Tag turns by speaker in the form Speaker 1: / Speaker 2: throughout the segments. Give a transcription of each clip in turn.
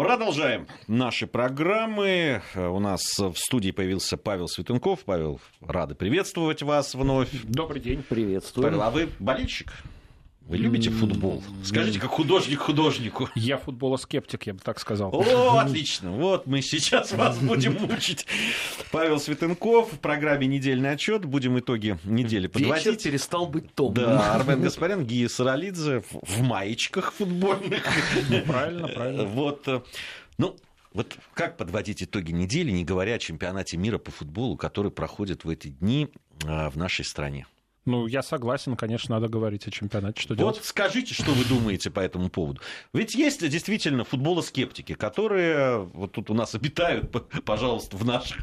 Speaker 1: Продолжаем наши программы. У нас в студии появился Павел Светенков. Павел, рады приветствовать вас вновь.
Speaker 2: Добрый день.
Speaker 3: Приветствую.
Speaker 1: Павел, а вы болельщик? Вы любите футбол? Скажите, как художник художнику.
Speaker 2: Я футболоскептик, я бы так сказал.
Speaker 1: О, отлично. Вот мы сейчас вас будем мучить. Павел Светенков в программе «Недельный отчет». Будем итоги недели подводить.
Speaker 3: Вечер перестал быть томным.
Speaker 1: Да, Армен Гаспарян, Гия Саралидзе в маечках футбольных.
Speaker 2: Правильно, правильно.
Speaker 1: Вот, э, ну, вот как подводить итоги недели, не говоря о чемпионате мира по футболу, который проходит в эти дни а, в нашей стране?
Speaker 2: Ну, я согласен, конечно, надо говорить о чемпионате. Что
Speaker 1: вот
Speaker 2: делать?
Speaker 1: скажите, что вы думаете по этому поводу. Ведь есть действительно футболоскептики, которые вот тут у нас обитают, пожалуйста, в наших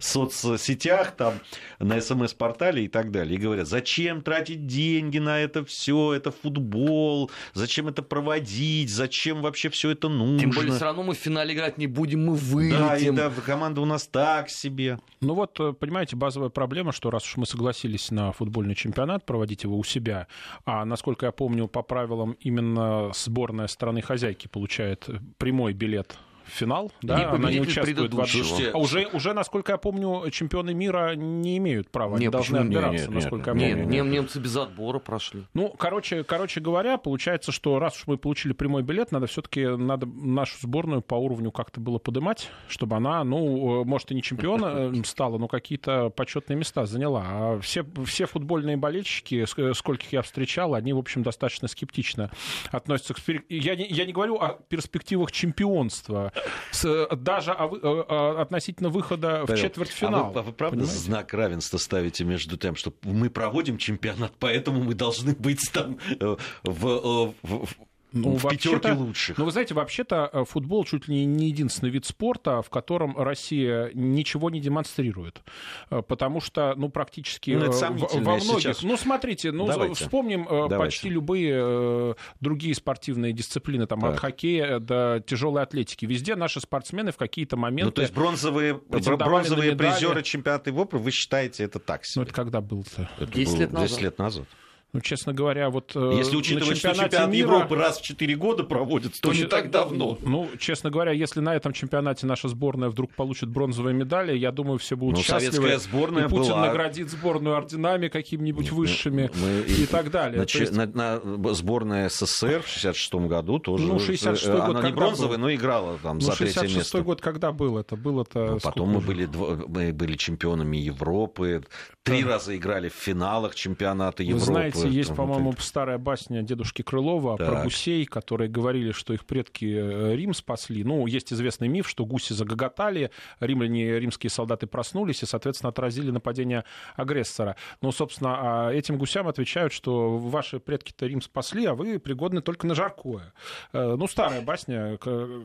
Speaker 1: соцсетях, там, на СМС-портале и так далее. И говорят, зачем тратить деньги на это все, это футбол, зачем это проводить, зачем вообще все это нужно.
Speaker 3: Тем более, все равно мы в финале играть не будем, мы
Speaker 1: да, и да, команда у нас так себе.
Speaker 2: Ну вот, э, понимаете, базовая проблема, что раз уж мы согласились на футбольный чемпионат, проводить его у себя, а насколько я помню, по правилам именно сборная страны хозяйки получает прямой билет в финал, да,
Speaker 3: Не
Speaker 2: она не участвует в.
Speaker 1: Слушайте,
Speaker 2: А уже, уже, насколько я помню, чемпионы мира не имеют права, они
Speaker 3: Не,
Speaker 2: должны
Speaker 3: почему? Не,
Speaker 2: отбираться,
Speaker 1: не, не,
Speaker 2: насколько
Speaker 1: не,
Speaker 2: я
Speaker 3: Нет,
Speaker 2: помню.
Speaker 3: нем- немцы без отбора прошли.
Speaker 2: Ну, короче, короче говоря, получается, что раз уж мы получили прямой билет, надо все-таки надо нашу сборную по уровню как-то было подымать, чтобы она, ну, э, может, и не чемпиона э, стала, но какие-то почетные места заняла. А все, все футбольные болельщики, э, скольких я встречал, они, в общем, достаточно скептично относятся к... Я не, я не говорю о перспективах чемпионства, с- даже о э, э, относительно выхода в
Speaker 1: Павел,
Speaker 2: четвертьфинал.
Speaker 1: А вы, а вы правда
Speaker 2: понимаете?
Speaker 1: знак равенства ставите между тем, что мы проводим чемпионат, поэтому мы должны быть там э, в, э, в- в-
Speaker 2: Ну,
Speaker 1: в пятерке
Speaker 2: вообще-то-
Speaker 1: лучших?
Speaker 2: Ну, вы знаете, вообще-то э, футбол чуть ли не единственный вид спорта, в котором Россия ничего не демонстрирует. Э, Потому что, ну, практически
Speaker 1: Ну, это
Speaker 2: э, во многих...
Speaker 1: сейчас-
Speaker 2: Ну, смотрите, ну,
Speaker 1: Давайте.
Speaker 2: вспомним
Speaker 1: Давайте.
Speaker 2: почти любые другие спортивные дисциплины, там, от
Speaker 1: Так.
Speaker 2: хоккея до тяжелой атлетики. Везде наши спортсмены в какие-то моменты...
Speaker 1: Ну, то есть бронзовые, бронзовые призеры чемпионата Европы, вы считаете это так
Speaker 2: Ну,
Speaker 1: себе?
Speaker 2: это когда был-то?
Speaker 1: Это
Speaker 3: 10
Speaker 1: было
Speaker 3: лет назад.
Speaker 1: 10 лет назад.
Speaker 2: Ну, честно говоря, вот... э,
Speaker 1: Если
Speaker 2: на
Speaker 1: учитывать, что
Speaker 2: чемпионате
Speaker 1: чемпионат
Speaker 2: мира-
Speaker 1: Европы раз в 4 года проводится, то не
Speaker 2: Точно-
Speaker 1: так давно.
Speaker 2: Ну, честно говоря, если на этом чемпионате наша сборная вдруг получит бронзовые медали, я думаю, все будут
Speaker 1: Ну,
Speaker 2: счастливы.
Speaker 1: советская сборная
Speaker 2: и Путин
Speaker 1: была-
Speaker 2: наградит сборную орденами какими-нибудь высшими
Speaker 1: Мы-
Speaker 2: и так далее.
Speaker 1: На,
Speaker 2: То есть-
Speaker 1: на- на- сборная СССР в 66 году тоже.
Speaker 2: Ну, 66-й
Speaker 1: э,
Speaker 2: год
Speaker 1: Она не бронзовая,
Speaker 2: был?
Speaker 1: но играла там
Speaker 2: ну,
Speaker 1: за третье
Speaker 2: 66
Speaker 1: место.
Speaker 2: год когда был это? Был это
Speaker 1: Ну, Потом мы
Speaker 2: уже?
Speaker 1: были, дво- мы были чемпионами Европы, три
Speaker 2: Да.
Speaker 1: раза играли в финалах чемпионата
Speaker 2: Вы
Speaker 1: Европы.
Speaker 2: Знаете, есть,
Speaker 1: Вот
Speaker 2: по-моему, старая басня дедушки Крылова про
Speaker 1: Так.
Speaker 2: гусей, которые говорили, что их предки э, Рим спасли. Ну, есть известный миф, что гуси загоготали, римляне, римские солдаты проснулись и, соответственно, отразили нападение агрессора. Ну, собственно, а этим гусям отвечают, что ваши предки-то Рим спасли, а вы пригодны только на жаркое. Э, Ну, старая басня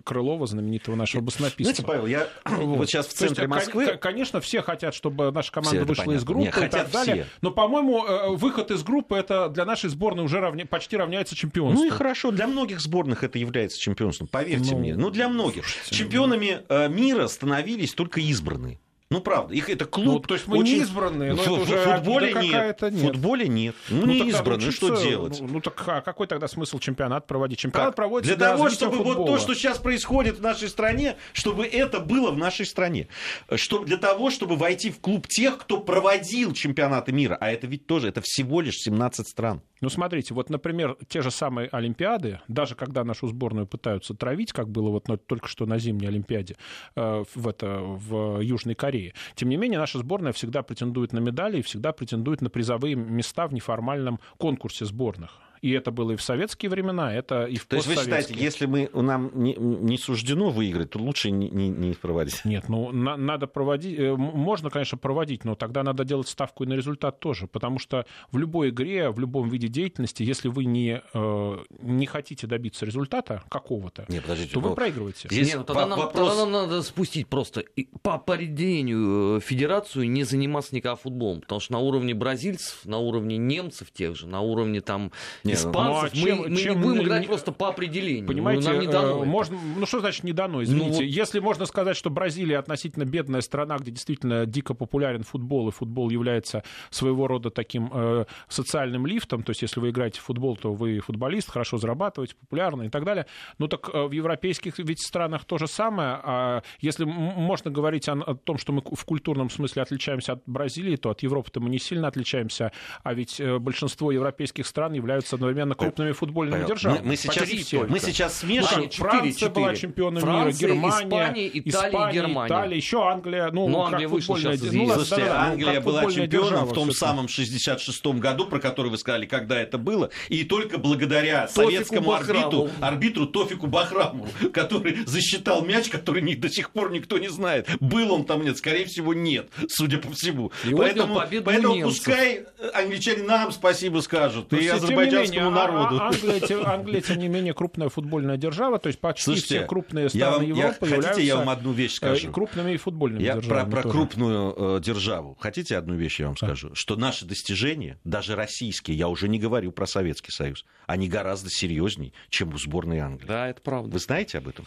Speaker 2: Крылова, знаменитого нашего баснописца.
Speaker 1: Знаете, Павел, я вот, сейчас в
Speaker 2: То есть,
Speaker 1: центре
Speaker 2: кон-
Speaker 1: Москвы...
Speaker 2: кон- Конечно, все хотят, чтобы наша команда вышла из
Speaker 1: понятно.
Speaker 2: группы
Speaker 1: Не,
Speaker 2: и так далее.
Speaker 1: все.
Speaker 2: Но, по-моему, э, выход из группы это для нашей сборной уже равня- почти равняется чемпионству.
Speaker 1: Ну и хорошо, для многих сборных это является чемпионством, поверьте
Speaker 2: Ну,
Speaker 1: мне. Ну, для многих. Чемпионами э, мира становились только избранные. Ну, правда, их это клуб.
Speaker 2: Ну, то есть мы не
Speaker 1: очень-
Speaker 2: избранные, но
Speaker 1: в,
Speaker 2: это уже
Speaker 1: футболе нет.
Speaker 2: какая-то,
Speaker 1: В
Speaker 2: нет.
Speaker 1: футболе нет. Ну,
Speaker 2: Ну,
Speaker 1: не избранные, что делать?
Speaker 2: Ну, ну, так а какой тогда смысл чемпионат проводить? Чемпионат
Speaker 1: Как?
Speaker 2: проводится
Speaker 1: Для того,
Speaker 2: развития
Speaker 1: чтобы вот
Speaker 2: футбола.
Speaker 1: то, что сейчас происходит в нашей стране, чтобы это было в нашей стране. Что, для того, чтобы войти в клуб тех, кто проводил чемпионаты мира. А это ведь тоже, это всего лишь 17 стран.
Speaker 2: Ну, смотрите, вот, например, те же самые Олимпиады, даже когда нашу сборную пытаются травить, как было вот только что на зимней Олимпиаде э, в, это, в Южной Корее, тем не менее, наша сборная всегда претендует на медали и всегда претендует на призовые места в неформальном конкурсе сборных. И это было и в советские времена, это и в
Speaker 1: То есть вы считаете, если мы, нам не, не суждено выиграть, то лучше не, не- не проводить?
Speaker 2: Нет, ну на- надо проводить, э, можно, конечно, проводить, но тогда надо делать ставку и на результат тоже, потому что в любой игре, в любом виде деятельности, если вы не, э, не хотите добиться результата какого-то,
Speaker 1: Не, подождите.
Speaker 2: то вы
Speaker 1: ну,
Speaker 2: проигрываете.
Speaker 1: Здесь
Speaker 3: Не, ну тогда, нам,
Speaker 1: вопрос-
Speaker 3: тогда нам надо спустить просто и по определению э, федерацию не заниматься никогда футболом, потому что на уровне бразильцев, на уровне немцев тех же, на уровне там
Speaker 1: Не, ну,
Speaker 3: испанцев.
Speaker 2: ну, а
Speaker 3: мы,
Speaker 2: чем-
Speaker 3: мы не
Speaker 2: чем
Speaker 3: будем
Speaker 2: не-
Speaker 3: играть
Speaker 2: не-
Speaker 3: просто по определению. Ну,
Speaker 2: Понимаете,
Speaker 3: нам не
Speaker 2: э,
Speaker 3: дано
Speaker 2: можно, ну что значит не дано, извините.
Speaker 3: Ну вот-
Speaker 2: Если можно сказать, что Бразилия относительно бедная страна, где действительно дико популярен футбол, и футбол является своего рода таким э, социальным лифтом, то есть если вы играете в футбол, то вы футболист, хорошо зарабатываете, популярны и так далее. Ну так э, в европейских ведь странах то же самое. А если можно говорить о, о том, что мы в культурном смысле отличаемся от Бразилии, то от Европы-то мы не сильно отличаемся, а ведь э, большинство европейских стран являются одновременно крупными футбольными
Speaker 1: Павел,
Speaker 2: державами.
Speaker 1: мы, мы сейчас,
Speaker 2: Почти все.
Speaker 1: мы сейчас
Speaker 2: Ну,
Speaker 1: смешиваем.
Speaker 2: Франция
Speaker 3: четыре.
Speaker 2: была чемпионом
Speaker 3: Франция,
Speaker 2: мира, Германия,
Speaker 3: Испания, Италия,
Speaker 2: Испания,
Speaker 3: Германия.
Speaker 2: Италия, еще Англия. Ну,
Speaker 3: Ну,
Speaker 2: как
Speaker 3: Англия вышла сейчас из
Speaker 2: ну,
Speaker 1: Слушайте,
Speaker 2: ну,
Speaker 1: Англия была чемпионом
Speaker 2: держава
Speaker 1: в том
Speaker 2: всё-таки.
Speaker 1: самом 66-м году, про который вы сказали, когда это было, и только благодаря
Speaker 3: Тофику
Speaker 1: советскому арбитру, арбитру Тофику Бахрамову, который засчитал мяч, который ни- до сих пор никто не знает. Был он там, нет, скорее всего, нет, судя по всему.
Speaker 3: И
Speaker 1: поэтому поэтому
Speaker 3: немцев.
Speaker 1: пускай э, англичане нам спасибо скажут,
Speaker 2: Но
Speaker 1: и
Speaker 2: тем не
Speaker 1: азербайджанскому
Speaker 2: менее, а-
Speaker 1: народу.
Speaker 2: а- Англия, тем- Англия, тем не менее, крупная футбольная держава, то есть почти
Speaker 1: Слушайте,
Speaker 2: все крупные
Speaker 1: я
Speaker 2: страны
Speaker 1: вам- я-
Speaker 2: Европы
Speaker 1: хотите,
Speaker 2: являются
Speaker 1: я вам одну вещь
Speaker 2: э,
Speaker 1: скажу?
Speaker 2: крупными и футбольными
Speaker 1: Я про,
Speaker 2: державами
Speaker 1: про
Speaker 2: тоже.
Speaker 1: крупную э, державу. Хотите одну вещь я вам скажу? Что наши достижения, даже российские, я уже не говорю про Советский Союз, они гораздо серьезнее, чем у сборной Англии.
Speaker 3: Да, это правда.
Speaker 1: Вы знаете об этом?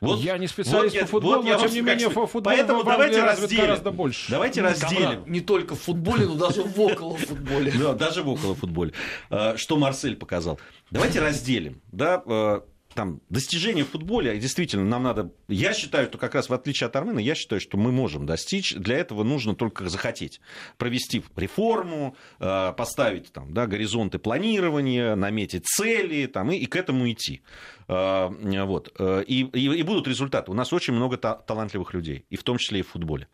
Speaker 2: Я не специалист
Speaker 1: я-
Speaker 2: по футболу,
Speaker 1: я
Speaker 2: но тем не менее
Speaker 1: сказать,
Speaker 2: футбол
Speaker 1: Поэтому давайте разделим.
Speaker 2: гораздо больше.
Speaker 1: Давайте разделим.
Speaker 3: Камрад, не только в футболе, но даже в около футболе.
Speaker 1: Да, даже в около футболе. Э, Что Марсель показал. Давайте разделим. Да, э, там, достижения в футболе, действительно, нам надо... Я считаю, что как раз в отличие от Армена, я считаю, что мы можем достичь. Для этого нужно только захотеть. Провести реформу, э, поставить там, да, горизонты планирования, наметить цели там, и, и к этому идти. Э, Вот. Э, И, и, и будут результаты. У нас очень много та- талантливых людей, и в том числе и в футболе.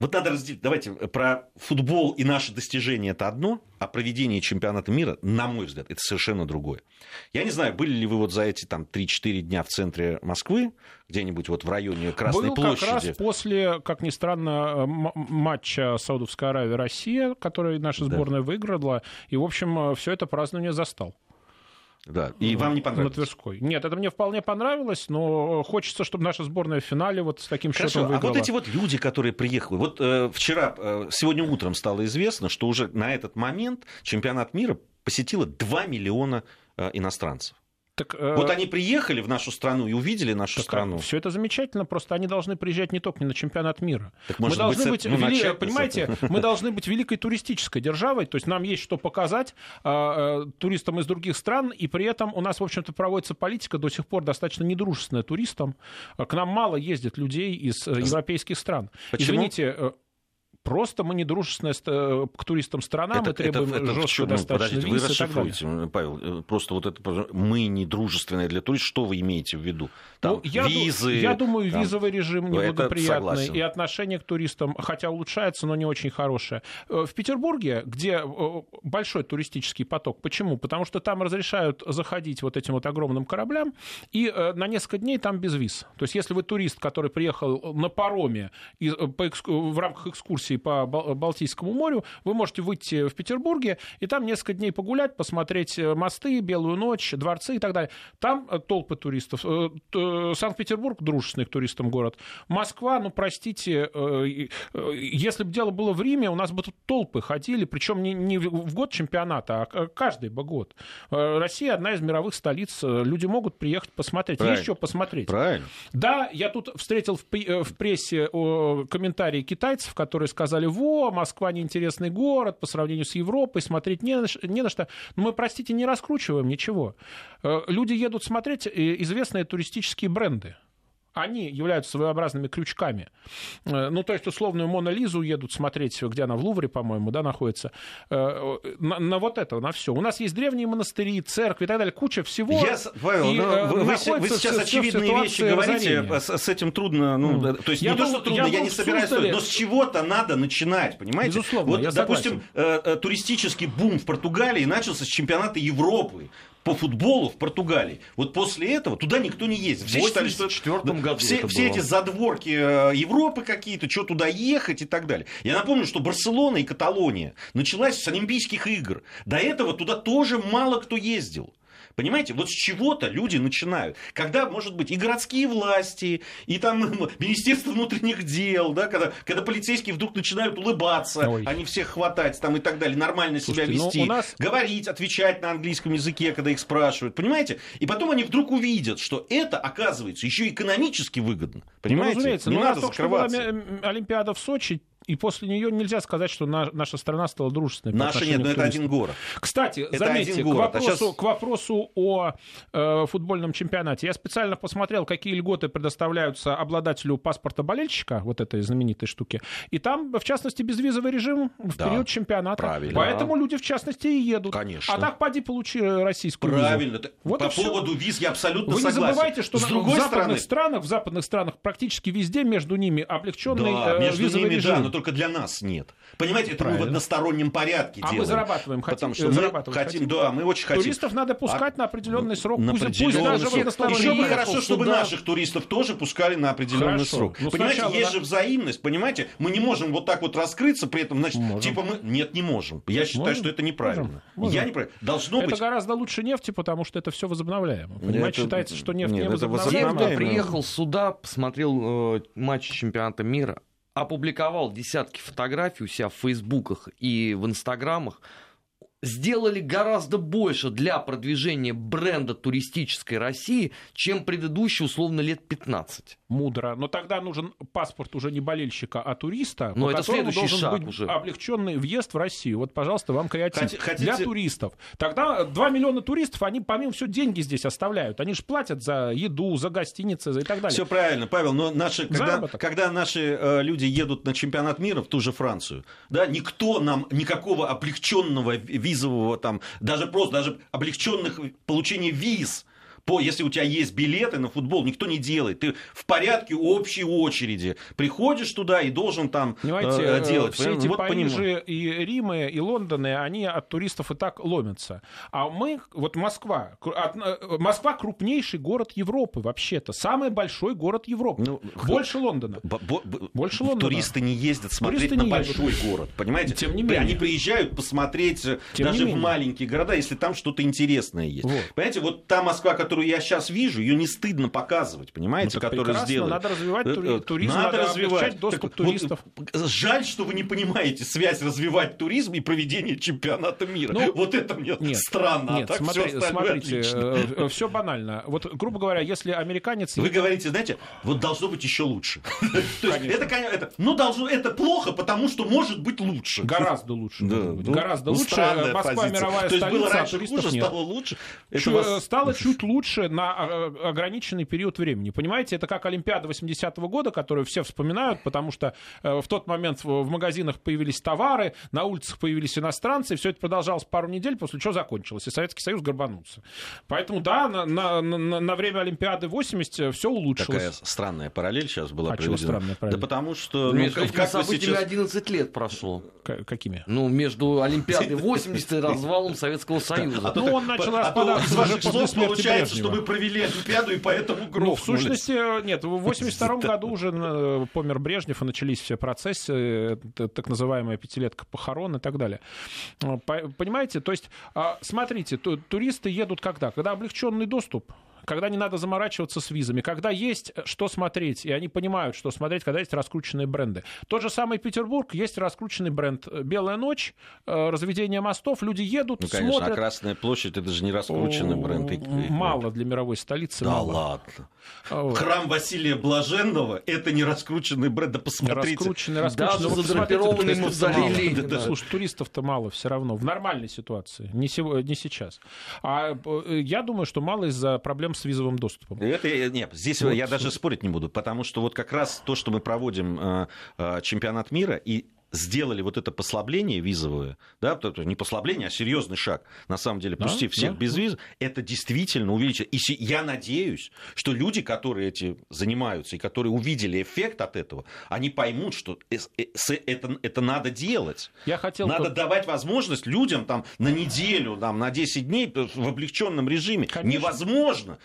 Speaker 1: Вот надо разделить. Давайте э, про футбол и наши достижения это одно, а проведение чемпионата мира, на мой взгляд, это совершенно другое. Я не знаю, были ли вы вот за эти там 3-4 дня в центре Москвы, где-нибудь вот в районе Красной
Speaker 2: Был
Speaker 1: площади.
Speaker 2: как раз после, как ни странно, м- матча Саудовская Аравия-Россия, который наша
Speaker 1: Да.
Speaker 2: сборная выиграла. И, в общем, все это празднование застал.
Speaker 1: Да. И вам не
Speaker 2: На
Speaker 1: понравилось?
Speaker 2: Тверской. Нет, это мне вполне понравилось, но хочется, чтобы наша сборная в финале вот с таким
Speaker 1: Хорошо,
Speaker 2: счетом
Speaker 1: а
Speaker 2: выиграла.
Speaker 1: вот эти вот люди, которые приехали, вот э, вчера, э, сегодня утром стало известно, что уже на этот момент чемпионат мира посетило 2 миллиона э, иностранцев.
Speaker 2: Так, э,
Speaker 1: Вот они приехали в нашу страну и увидели нашу страну.
Speaker 2: Все это замечательно, просто они должны приезжать не только на чемпионат мира.
Speaker 1: Так,
Speaker 2: мы должны
Speaker 1: быть,
Speaker 2: быть,
Speaker 1: ну,
Speaker 2: вели- понимаете, мы должны быть великой туристической державой, то есть нам есть что показать а, а, туристам из других стран, и при этом у нас, в общем-то, проводится политика до сих пор достаточно недружественная туристам. К нам мало ездит людей из э, европейских стран.
Speaker 1: Почему?
Speaker 2: Извините, э, Просто мы недружественная ст- э, к туристам страна, мы требуем
Speaker 1: в
Speaker 2: жестко
Speaker 1: чём? Ну,
Speaker 2: достаточно
Speaker 1: подождите, вы
Speaker 2: виз далее.
Speaker 1: расшифруйте, Павел, э, просто вот это мы не дружественные для туристов. Что вы имеете в виду? Там
Speaker 2: Ну, я,
Speaker 1: визы.
Speaker 2: я думаю,
Speaker 1: там-
Speaker 2: визовый режим
Speaker 1: Ну, это
Speaker 2: неблагоприятный, и отношение к туристам, хотя улучшается, но не очень хорошее. Э, В Петербурге, где э, большой туристический поток, почему? Потому что там разрешают заходить вот этим вот огромным кораблям, и э, на несколько дней там без виз. То есть, если вы турист, который приехал на пароме э, в рамках экскурсии по Бал- Балтийскому морю, вы можете выйти в Петербурге и там несколько дней погулять, посмотреть э, мосты, Белую ночь, дворцы и так далее. Там э, толпы туристов. Э, Санкт-Петербург дружественный к туристам город. Москва, ну простите, если бы дело было в Риме, у нас бы тут толпы ходили, причем не, не в год чемпионата, а каждый бы год. Россия одна из мировых столиц. Люди могут приехать посмотреть.
Speaker 1: Правильно.
Speaker 2: Есть что посмотреть.
Speaker 1: Правильно.
Speaker 2: Да, я тут встретил в, прессе комментарии китайцев, которые сказали, во, Москва неинтересный город по сравнению с Европой, смотреть не на, не на что. Но мы, простите, не раскручиваем ничего. Э, Люди едут смотреть известные туристические бренды. Они являются своеобразными крючками. Э, Ну, то есть, условную Мона Лизу едут смотреть, где она в Лувре, по-моему, да, находится. Э, На, на вот это, на все. У нас есть древние монастыри, церкви и так далее, куча всего.
Speaker 1: Я, Павел,
Speaker 2: И,
Speaker 1: ну,
Speaker 2: э,
Speaker 1: вы, вы сейчас
Speaker 2: всё- всё в
Speaker 1: очевидные вещи
Speaker 2: ситуации
Speaker 1: говорите, с, с этим трудно, ну, да, то есть
Speaker 2: Я
Speaker 1: не то,
Speaker 2: был-
Speaker 1: что трудно,
Speaker 2: я
Speaker 1: я,
Speaker 2: был
Speaker 1: не собираюсь,
Speaker 2: Суздале.
Speaker 1: но с чего-то надо начинать, понимаете?
Speaker 2: Безусловно,
Speaker 1: вот, допустим, э, туристический бум в Португалии начался с чемпионата Европы по футболу в Португалии. Вот после этого туда никто не ездит. Все
Speaker 3: В
Speaker 1: считали, что
Speaker 3: 84-м году
Speaker 1: все,
Speaker 3: это
Speaker 1: все
Speaker 3: было.
Speaker 1: эти задворки э, Европы какие-то, что туда ехать и так далее. Я напомню, что Барселона и Каталония началась с Олимпийских игр. До этого туда тоже мало кто ездил. Понимаете, вот с чего-то люди начинают. Когда, может быть, и городские власти, и там Министерство внутренних дел, да, когда, когда полицейские вдруг начинают улыбаться, Ой. а не всех хватать там и так далее, нормально Слушайте, себя ну, вести, нас... говорить, отвечать на английском языке, когда их спрашивают, понимаете? И потом они вдруг увидят, что это, оказывается, еще экономически выгодно. Ну, понимаете? Ну, разумеется,
Speaker 2: не ну, надо закрываться. Олимпиада в Сочи, и после нее нельзя сказать, что на, наша страна стала дружественной.
Speaker 1: Наша нет, но это один город.
Speaker 2: Кстати, это заметьте, один город. К, вопросу, а сейчас... к вопросу о э, футбольном чемпионате. Я специально посмотрел, какие льготы предоставляются обладателю паспорта болельщика, вот этой знаменитой штуки. И там, в частности, безвизовый режим в да, период чемпионата. Правильно. Поэтому люди, в частности, и едут.
Speaker 1: Конечно.
Speaker 2: А так поди получи российскую
Speaker 1: Правильно.
Speaker 2: визу.
Speaker 1: Вот По поводу виз я абсолютно
Speaker 2: Вы
Speaker 1: согласен.
Speaker 2: не забывайте, что
Speaker 1: С
Speaker 2: другой в западных стороны... странах, в западных странах практически везде между ними облегченный да, э, между визовый
Speaker 1: ними,
Speaker 2: режим.
Speaker 1: Да, но только для нас нет. Понимаете, это Правильно. мы в одностороннем порядке
Speaker 2: а
Speaker 1: делаем.
Speaker 2: мы зарабатываем,
Speaker 1: потому что мы хотим, хотим, да, мы очень хотим.
Speaker 2: Туристов надо пускать а, на определенный срок,
Speaker 1: на пусть, определенный пусть даже срок. Еще бы хорошо, чтобы сюда. наших туристов тоже пускали на определенный хорошо. срок. Ну, понимаете, есть да. же взаимность, понимаете, мы не можем вот так вот раскрыться, при этом, значит, можем. типа мы, нет, не можем. Я считаю, можем. что это неправильно. Можем. Я неправильно. Должно
Speaker 2: это
Speaker 1: быть.
Speaker 2: гораздо лучше нефти, потому что это все возобновляемо. Понимаете, это... считается, что нефть нет, не возобновляема.
Speaker 3: Я приехал сюда, посмотрел э, матч чемпионата мира, опубликовал десятки фотографий у себя в фейсбуках и в инстаграмах сделали гораздо больше для продвижения бренда туристической России, чем предыдущие, условно, лет 15.
Speaker 2: Мудро. Но тогда нужен паспорт уже не болельщика, а туриста, Но по это которому должен шаг быть уже. облегченный въезд в Россию. Вот, пожалуйста, вам креатив Хотите... для туристов. Тогда 2 миллиона туристов, они, помимо всего, деньги здесь оставляют. Они же платят за еду, за гостиницы и так далее.
Speaker 1: Все правильно, Павел. Но наши, когда, когда наши э, люди едут на чемпионат мира в ту же Францию, да, никто нам никакого облегченного визового там, даже просто, даже облегченных получения виз по, если у тебя есть билеты на футбол, никто не делает. Ты в порядке общей очереди приходишь туда и должен там Понимаете, э, делать.
Speaker 2: Все эти вот Парижи понимаю. и Римы, и Лондоны, они от туристов и так ломятся. А мы, вот Москва, э, Москва крупнейший город Европы вообще-то, самый большой город Европы. Ну, больше Лондона.
Speaker 1: больше Лондона. Туристы не ездят смотреть туристы на большой ездят. город, понимаете? Тем не менее. Они приезжают посмотреть э, Тем даже в маленькие города, если там что-то интересное есть. Вот. Понимаете, вот та Москва, которая которую я сейчас вижу, ее не стыдно показывать, понимаете, ну, которую сделали.
Speaker 2: Надо развивать э, тури- э, туризм, надо, надо развивать доступ так, туристов.
Speaker 1: Вот, жаль, что вы не понимаете связь развивать туризм и проведение чемпионата мира. Ну, вот это мне нет, странно.
Speaker 2: Нет, а так смотри, все смотрите, э, все банально. Вот, грубо говоря, если американец...
Speaker 1: Вы говорите, знаете, вот должно быть еще лучше. это, ну, должно, это плохо, потому что может быть лучше.
Speaker 2: Гораздо лучше. Ну, Гораздо лучше. Москва мировая столица, То есть было раньше хуже,
Speaker 1: стало лучше?
Speaker 2: Стало чуть лучше лучше на а, ограниченный период времени. Понимаете, это как Олимпиада 80-го года, которую все вспоминают, потому что э, в тот момент в магазинах появились товары, на улицах появились иностранцы, и все это продолжалось пару недель, после чего закончилось, и Советский Союз горбанулся. Поэтому, да, на, на, на, на время Олимпиады 80 все улучшилось.
Speaker 1: Такая странная параллель сейчас была
Speaker 2: а приведена. странная параллель?
Speaker 1: Да потому что...
Speaker 3: Ну, между как событиями сейчас... 11 лет прошло.
Speaker 2: К- какими?
Speaker 3: Ну, между Олимпиадой 80 и развалом Советского Союза. А
Speaker 2: ну, он начал распадаться. Из
Speaker 1: ваших слов получается, что мы провели Олимпиаду и поэтому грохнулись. Ну,
Speaker 2: в сущности, нет, в 82 году уже э, помер Брежнев, и начались все процессы, так называемая пятилетка похорон и так далее. Э, понимаете, то есть, а, смотрите, туристы едут когда? Когда облегченный доступ когда не надо заморачиваться с визами, когда есть э, что смотреть, и они понимают, что смотреть, когда есть раскрученные бренды. Тот же самый Петербург, есть раскрученный бренд «Белая ночь», э, разведение мостов, люди едут,
Speaker 1: ну, конечно,
Speaker 2: смотрят.
Speaker 1: а Красная площадь — это же не раскрученный бренд.
Speaker 2: Мало для мировой столицы.
Speaker 1: Да
Speaker 2: мало.
Speaker 1: ладно. Вот. Храм Василия Блаженного — это не раскрученный бренд, да посмотрите.
Speaker 2: Раскрученный, раскрученный.
Speaker 3: Даже задрапированный мавзолей.
Speaker 2: Да, да. Слушай, туристов-то мало все равно, в нормальной ситуации, не, сего, не сейчас. А э, я думаю, что мало из-за проблем с визовым доступом.
Speaker 1: Это, нет, здесь вот. я даже спорить не буду, потому что вот как раз то, что мы проводим э, э, чемпионат мира, и сделали вот это послабление визовое, да, не послабление, а серьезный шаг, на самом деле, пусти да, всех да. без виз, это действительно увеличит. И я надеюсь, что люди, которые эти занимаются и которые увидели эффект от этого, они поймут, что это, это надо делать.
Speaker 2: Я хотел
Speaker 1: надо бы... давать возможность людям там, на неделю, там, на 10 дней в облегченном режиме. Конечно. Невозможно.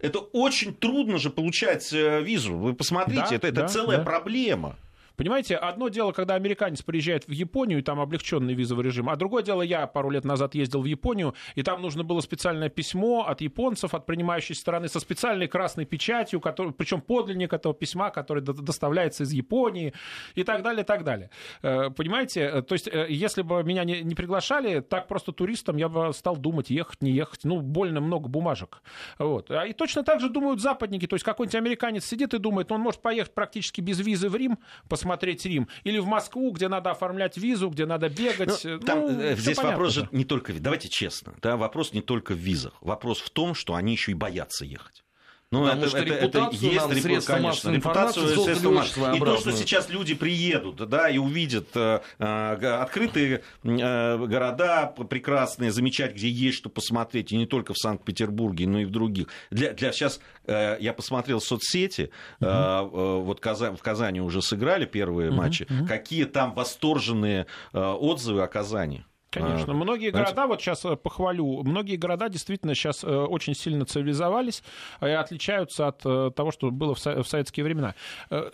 Speaker 1: Это очень трудно же получать э, визу. Вы посмотрите, да, это, это да, целая да. проблема.
Speaker 2: Понимаете, одно дело, когда американец приезжает в Японию, и там облегченный визовый режим, а другое дело, я пару лет назад ездил в Японию, и там нужно было специальное письмо от японцев, от принимающей стороны, со специальной красной печатью, который, причем подлинник этого письма, который доставляется из Японии, и так далее, и так далее. Э, понимаете, то есть, если бы меня не, не приглашали, так просто туристом я бы стал думать, ехать, не ехать, ну, больно много бумажек. Вот. А И точно так же думают западники, то есть какой-нибудь американец сидит и думает, он может поехать практически без визы в Рим, посмотреть Рим, или в Москву, где надо оформлять визу, где надо бегать. Ну,
Speaker 1: там, ну, э, здесь вопрос же не только, давайте честно, да, вопрос не только в визах, вопрос в том, что они еще и боятся ехать.
Speaker 3: Ну, Потому это, что это, это есть репутация, конечно, репутацию средства
Speaker 1: массовой И то, что сейчас люди приедут, да, и увидят э, э, открытые э, города прекрасные, замечать, где есть что посмотреть, и не только в Санкт-Петербурге, но и в других. Для, для сейчас э, я посмотрел соцсети, э, э, вот Казань, в Казани уже сыграли первые матчи, какие там восторженные э, отзывы о Казани.
Speaker 2: Конечно. А, многие знаете... города, вот сейчас э, похвалю, многие города действительно сейчас э, очень сильно цивилизовались и отличаются от э, того, что было в советские времена.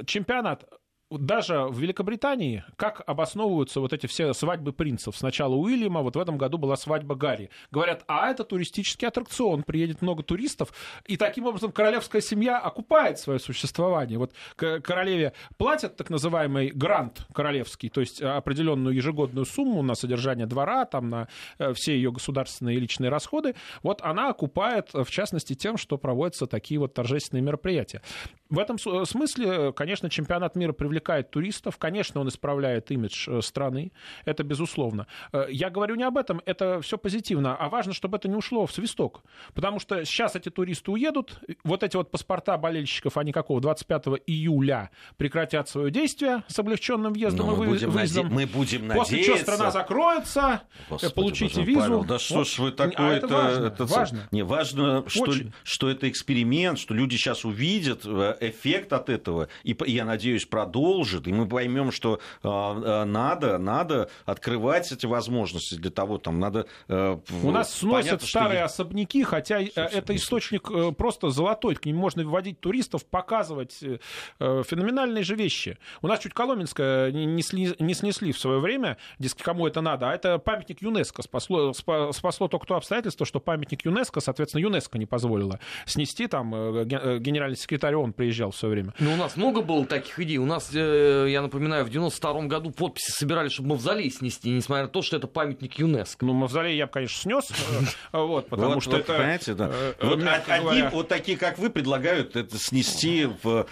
Speaker 2: Чемпионат даже в Великобритании, как обосновываются вот эти все свадьбы принцев? Сначала Уильяма, вот в этом году была свадьба Гарри. Говорят, а это туристический аттракцион, приедет много туристов, и таким образом королевская семья окупает свое существование. Вот королеве платят так называемый грант королевский, то есть определенную ежегодную сумму на содержание двора, там на э, все ее государственные и личные расходы. Вот она окупает, в частности, тем, что проводятся такие вот торжественные мероприятия. В этом смысле, конечно, чемпионат мира привлекает привлекает туристов. Конечно, он исправляет имидж э, страны, это безусловно. Э, я говорю не об этом, это все позитивно, а важно, чтобы это не ушло в свисток. Потому что сейчас эти туристы уедут, вот эти вот паспорта болельщиков, они какого, 25 июля прекратят свое действие с облегченным въездом
Speaker 1: Но
Speaker 2: и
Speaker 1: мы выездом. Наде... Мы будем
Speaker 2: После
Speaker 1: надеяться...
Speaker 2: чего страна закроется, Господи, получите
Speaker 1: Боже,
Speaker 2: визу.
Speaker 1: Павел, да что вот. ж вы такое... А
Speaker 2: это важно.
Speaker 1: Это...
Speaker 2: важно.
Speaker 1: Не, важно, что, что это эксперимент, что люди сейчас увидят э, эффект от этого, и, я надеюсь, продолжат продолжит, и мы поймем, что э, надо, надо открывать эти возможности для того, там надо...
Speaker 2: Э, У нас сносят понятно, старые что... особняки, хотя Собственно, это источник э, просто золотой, к ним можно вводить туристов, показывать э, феноменальные же вещи. У нас чуть Коломенское не, сли, не снесли в свое время, дескать, кому это надо, а это памятник ЮНЕСКО. Спасло, спасло только то обстоятельство, что памятник ЮНЕСКО, соответственно, ЮНЕСКО не позволило снести, там генеральный секретарь он приезжал в свое время.
Speaker 3: Ну, у нас много было таких идей. У нас Э, я напоминаю, в 92 году подписи собирали, чтобы мавзолей снести, несмотря на то, что это памятник юнеско.
Speaker 2: Ну, мавзолей я бы, конечно, снес, э, вот, потому что это...
Speaker 1: Понимаете, да. Э, вот одни, вот такие, как вы, предлагают это снести в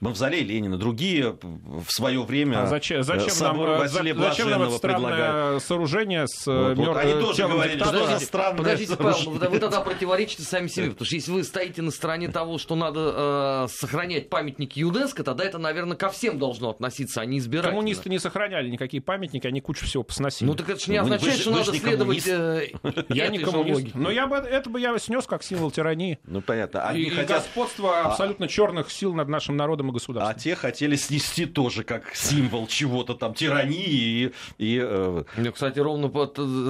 Speaker 1: мавзолей Ленина, другие в свое время
Speaker 2: а зачем, зачем нам, зачем нам это странное сооружение с вот,
Speaker 1: вот, Они тоже говорили, что это странное
Speaker 3: Подождите, Павел, вы тогда противоречите сами себе, потому что если вы стоите на стороне того, что надо э, сохранять памятник ЮНЕСКО, тогда это, наверное, ко всем должно относиться, а не избирательно.
Speaker 2: Коммунисты не сохраняли никакие памятники, они кучу всего посносили.
Speaker 3: Ну так это же не означает, что надо следовать... Э,
Speaker 2: я не коммунист. Но я бы, это бы я снес как символ тирании.
Speaker 1: Ну понятно.
Speaker 2: Они и хотят... господство а- абсолютно черных сил над нашим народом и государством.
Speaker 1: А те хотели снести тоже как символ чего-то там, тирании и... и
Speaker 3: э... Кстати, ровно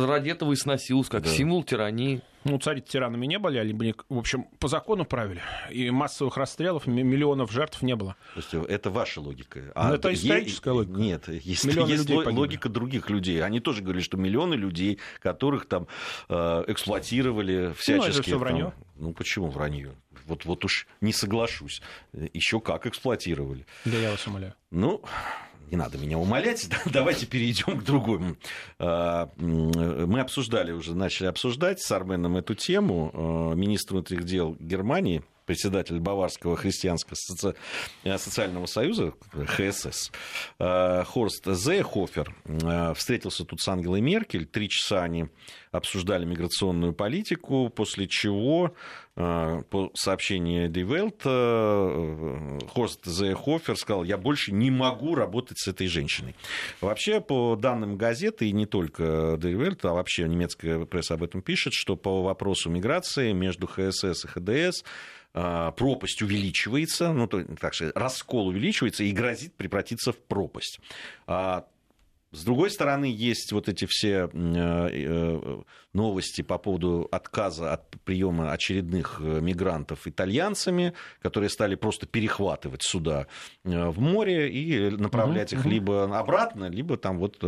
Speaker 3: ради этого и сносилось, как символ тирании.
Speaker 2: Ну, цари тиранами не были, они, в общем, по закону правили. И массовых расстрелов, миллионов жертв не было.
Speaker 1: То есть это ваша логика?
Speaker 2: А ну, это историческая е- логика.
Speaker 1: Нет, есть, есть логика других людей. Они тоже говорили, что миллионы людей, которых там э, эксплуатировали всячески. Ну, это
Speaker 2: все вранье.
Speaker 1: Ну, почему вранье? Вот, вот уж не соглашусь. Еще как эксплуатировали.
Speaker 2: Да я вас умоляю.
Speaker 1: Ну, не надо меня умолять, давайте перейдем к другому. А, мы обсуждали уже, начали обсуждать с Арменом эту тему. А, министр внутренних дел Германии председатель Баварского христианского соци... Э, социального союза, ХСС, э, Хорст Зейхофер, э, встретился тут с Ангелой Меркель. Три часа они обсуждали миграционную политику, после чего, по сообщению Die Welt, Хорст Зейхофер сказал, я больше не могу работать с этой женщиной. Вообще, по данным газеты, и не только Die Welt, а вообще немецкая пресса об этом пишет, что по вопросу миграции между ХСС и ХДС пропасть увеличивается, ну, то, так сказать, раскол увеличивается и грозит превратиться в пропасть. С другой стороны, есть вот эти все новости по поводу отказа от приема очередных мигрантов итальянцами, которые стали просто перехватывать суда в море и направлять угу, их угу. либо обратно, либо там вот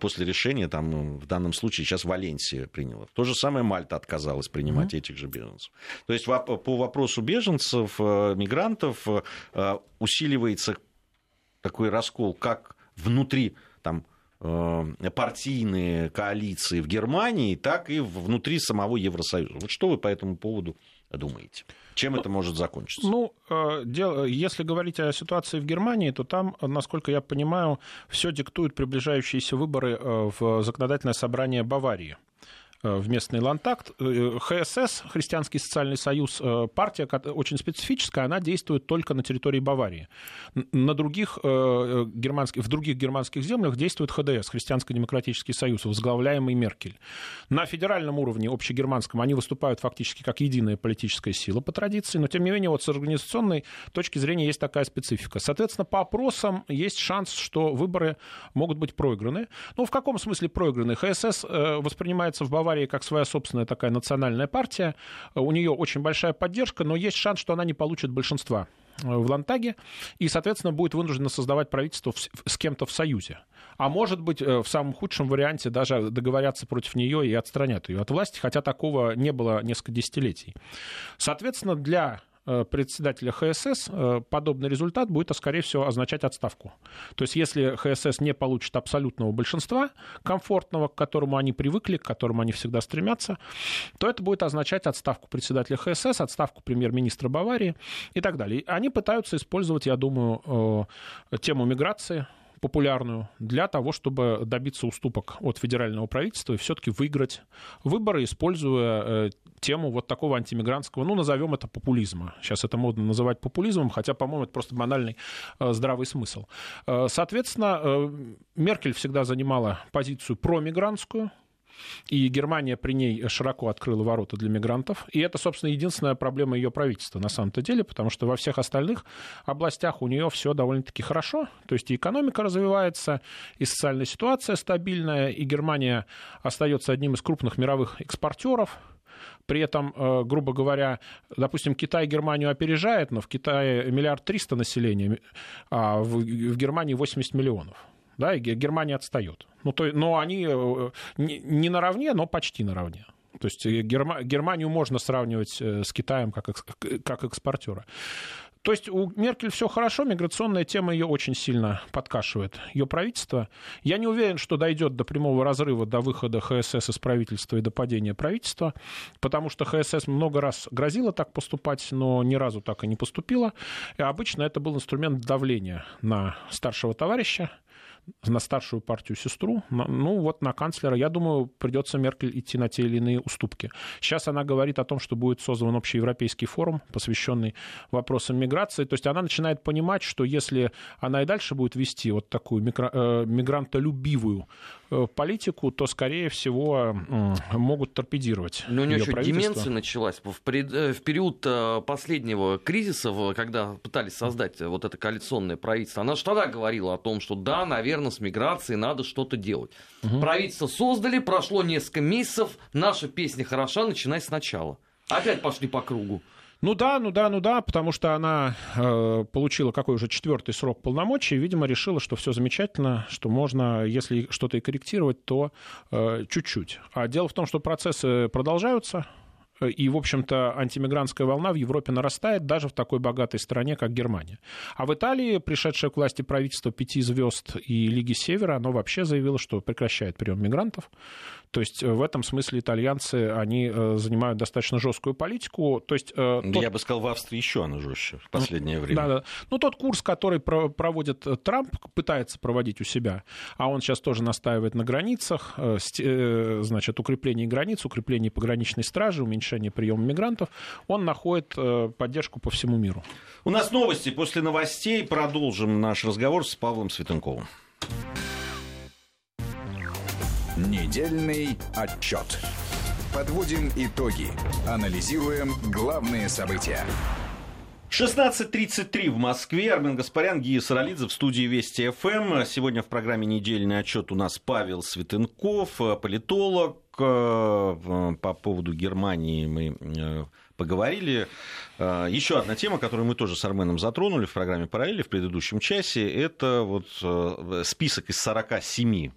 Speaker 1: после решения, там в данном случае сейчас Валенсия приняла. То же самое Мальта отказалась принимать угу. этих же беженцев. То есть по вопросу беженцев, мигрантов усиливается такой раскол как внутри там, э, партийные коалиции в Германии, так и внутри самого Евросоюза. Вот что вы по этому поводу думаете? Чем это может закончиться?
Speaker 2: Ну, э, дело, если говорить о ситуации в Германии, то там, насколько я понимаю, все диктуют приближающиеся выборы э, в законодательное собрание Баварии. Э, в местный лантакт. Э, ХСС, Христианский социальный союз, э, партия очень специфическая, она действует только на территории Баварии. На других, германских, в других германских землях действует ХДС, Христианско-демократический союз, возглавляемый Меркель. На федеральном уровне, общегерманском, они выступают фактически как единая политическая сила по традиции, но тем не менее вот с организационной точки зрения есть такая специфика. Соответственно, по опросам есть шанс, что выборы могут быть проиграны. Ну, в каком смысле проиграны? ХСС воспринимается в Баварии Баварии как своя собственная такая национальная партия. У нее очень большая поддержка, но есть шанс, что она не получит большинства э, в Лантаге и, соответственно, будет вынуждена создавать правительство с кем-то в союзе. А может быть, э, в самом худшем варианте даже договорятся против нее и отстранят ее от власти, хотя такого не было несколько десятилетий. Соответственно, для председателя ХСС, э, подобный результат будет, скорее всего, означать отставку. То есть, если ХСС не получит абсолютного большинства, комфортного, к которому они привыкли, к которому они всегда стремятся, то это будет означать отставку председателя ХСС, отставку премьер-министра Баварии и так далее. Они пытаются использовать, я думаю, э, тему миграции популярную для того, чтобы добиться уступок от федерального правительства и все-таки выиграть выборы, используя э, тему вот такого антимигрантского, ну, назовем это популизма. Сейчас это модно называть популизмом, хотя, по-моему, это просто банальный э, здравый смысл. Э, соответственно, Меркель всегда занимала позицию промигрантскую, и Германия при ней широко открыла ворота для мигрантов. И это, собственно, единственная проблема ее правительства на самом-то деле, потому что во всех остальных областях у нее все довольно-таки хорошо. То есть и экономика развивается, и социальная ситуация стабильная, и Германия остается одним из крупных мировых экспортеров. При этом, э, грубо говоря, допустим, Китай Германию опережает, но в Китае миллиард триста населения, а в Германии 80 миллионов да, и Германия отстает. Ну, то, но они э, не, не наравне, но почти наравне. То есть э, Герма, Германию можно сравнивать э, с Китаем как, как экспортера. То есть у Меркель все хорошо, миграционная тема ее очень сильно подкашивает. Ее правительство. Я не уверен, что дойдет до прямого разрыва, до выхода ХСС из правительства и до падения правительства, потому что ХСС много раз грозила так поступать, но ни разу так и не поступила. И обычно это был инструмент давления на старшего товарища, на старшую партию сестру, ну вот на канцлера, я думаю, придется Меркель идти на те или иные уступки. Сейчас она говорит о том, что будет создан общеевропейский форум, посвященный вопросам миграции. То есть она начинает понимать, что если она и дальше будет вести вот такую мигра- э, мигрантолюбивую политику, то, скорее всего, могут торпедировать.
Speaker 3: Но у нее еще деменция началась. В, пред, э, в период э, последнего кризиса, когда пытались создать вот это коалиционное правительство, она же тогда говорила о том, что да, наверное, с миграцией надо что-то делать. Угу. Правительство создали, прошло несколько месяцев, наша песня хороша, начинай сначала. Опять пошли по кругу.
Speaker 2: Ну да, ну да, ну да, потому что она э, получила какой уже четвертый срок полномочий, и, видимо, решила, что все замечательно, что можно, если что-то и корректировать, то э, чуть-чуть. А дело в том, что процессы продолжаются, и, в общем-то, антимигрантская волна в Европе нарастает даже в такой богатой стране, как Германия. А в Италии, пришедшее к власти правительство пяти звезд и Лиги Севера, оно вообще заявило, что прекращает прием мигрантов. То есть э, в этом смысле итальянцы, они э, занимают достаточно жесткую политику. То есть,
Speaker 1: э, тот... Я бы сказал, в Австрии еще она жестче в последнее время.
Speaker 2: Да, да. Ну, тот курс, который проводит Трамп, пытается проводить у себя, а он сейчас тоже настаивает на границах, значит, укреплении границ, укреплении пограничной стражи, уменьшении приема мигрантов, он находит поддержку по всему миру.
Speaker 1: У нас новости. После новостей продолжим наш разговор с Павлом Светенковым.
Speaker 4: Недельный отчет. Подводим итоги. Анализируем главные события.
Speaker 1: 16.33 в Москве. Армен Гаспарян, Гия Саралидзе в студии Вести ФМ. Сегодня в программе «Недельный отчет» у нас Павел Светенков, политолог. Э, по поводу Германии мы э, поговорили. Э, Еще одна тема, которую мы тоже с Арменом затронули в программе «Параллели» в предыдущем часе, это вот список из 47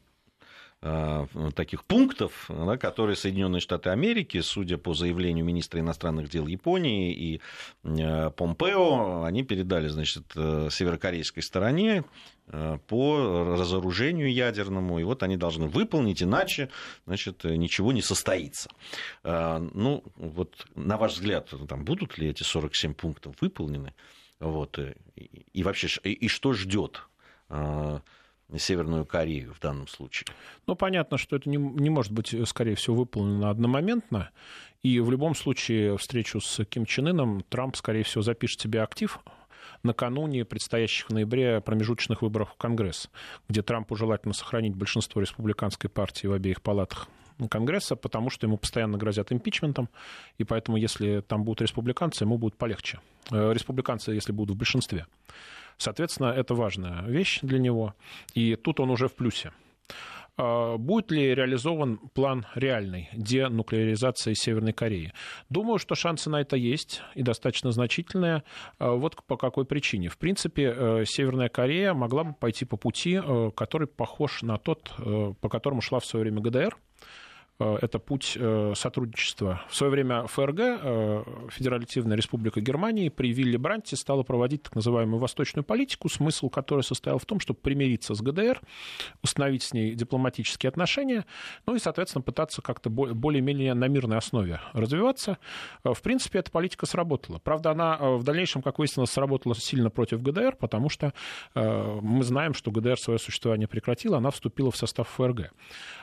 Speaker 1: Э, таких пунктов, да, которые Соединенные Штаты Америки, судя по заявлению министра иностранных дел Японии и Помпео, они передали значит, северокорейской стороне по разоружению ядерному, и вот они должны выполнить, иначе значит, ничего не состоится. Ну, вот на ваш взгляд, там будут ли эти 47 пунктов выполнены? Вот, и вообще, и что ждет Северную Корею в данном случае?
Speaker 2: Ну, понятно, что это не, не может быть, скорее всего, выполнено одномоментно. И в любом случае встречу с Ким Чен Ыном Трамп, скорее всего, запишет себе актив накануне предстоящих в ноябре промежуточных выборов в Конгресс, где Трампу желательно сохранить большинство республиканской партии в обеих палатах Конгресса, потому что ему постоянно грозят импичментом, и поэтому, если там будут республиканцы, ему будет полегче. Э, республиканцы, если будут в большинстве. Соответственно, это важная вещь для него, и тут он уже в плюсе. А, будет ли реализован план реальной денуклеаризации Северной Кореи? Думаю, что шансы на это есть и достаточно значительные. А, вот по какой причине. В принципе, э, Северная Корея могла бы пойти по пути, э, который похож на тот, э, по которому шла в свое время ГДР – это путь э, сотрудничества. В свое время ФРГ, э, Федеративная Республика Германии, при Вилли Бранте стала проводить так называемую восточную политику, смысл которой состоял в том, чтобы примириться с ГДР, установить с ней дипломатические отношения, ну и, соответственно, пытаться как-то более-менее на мирной основе развиваться. В принципе, эта политика сработала. Правда, она в дальнейшем, как выяснилось, сработала сильно против ГДР, потому что мы знаем, что ГДР свое существование прекратила, она вступила в состав ФРГ.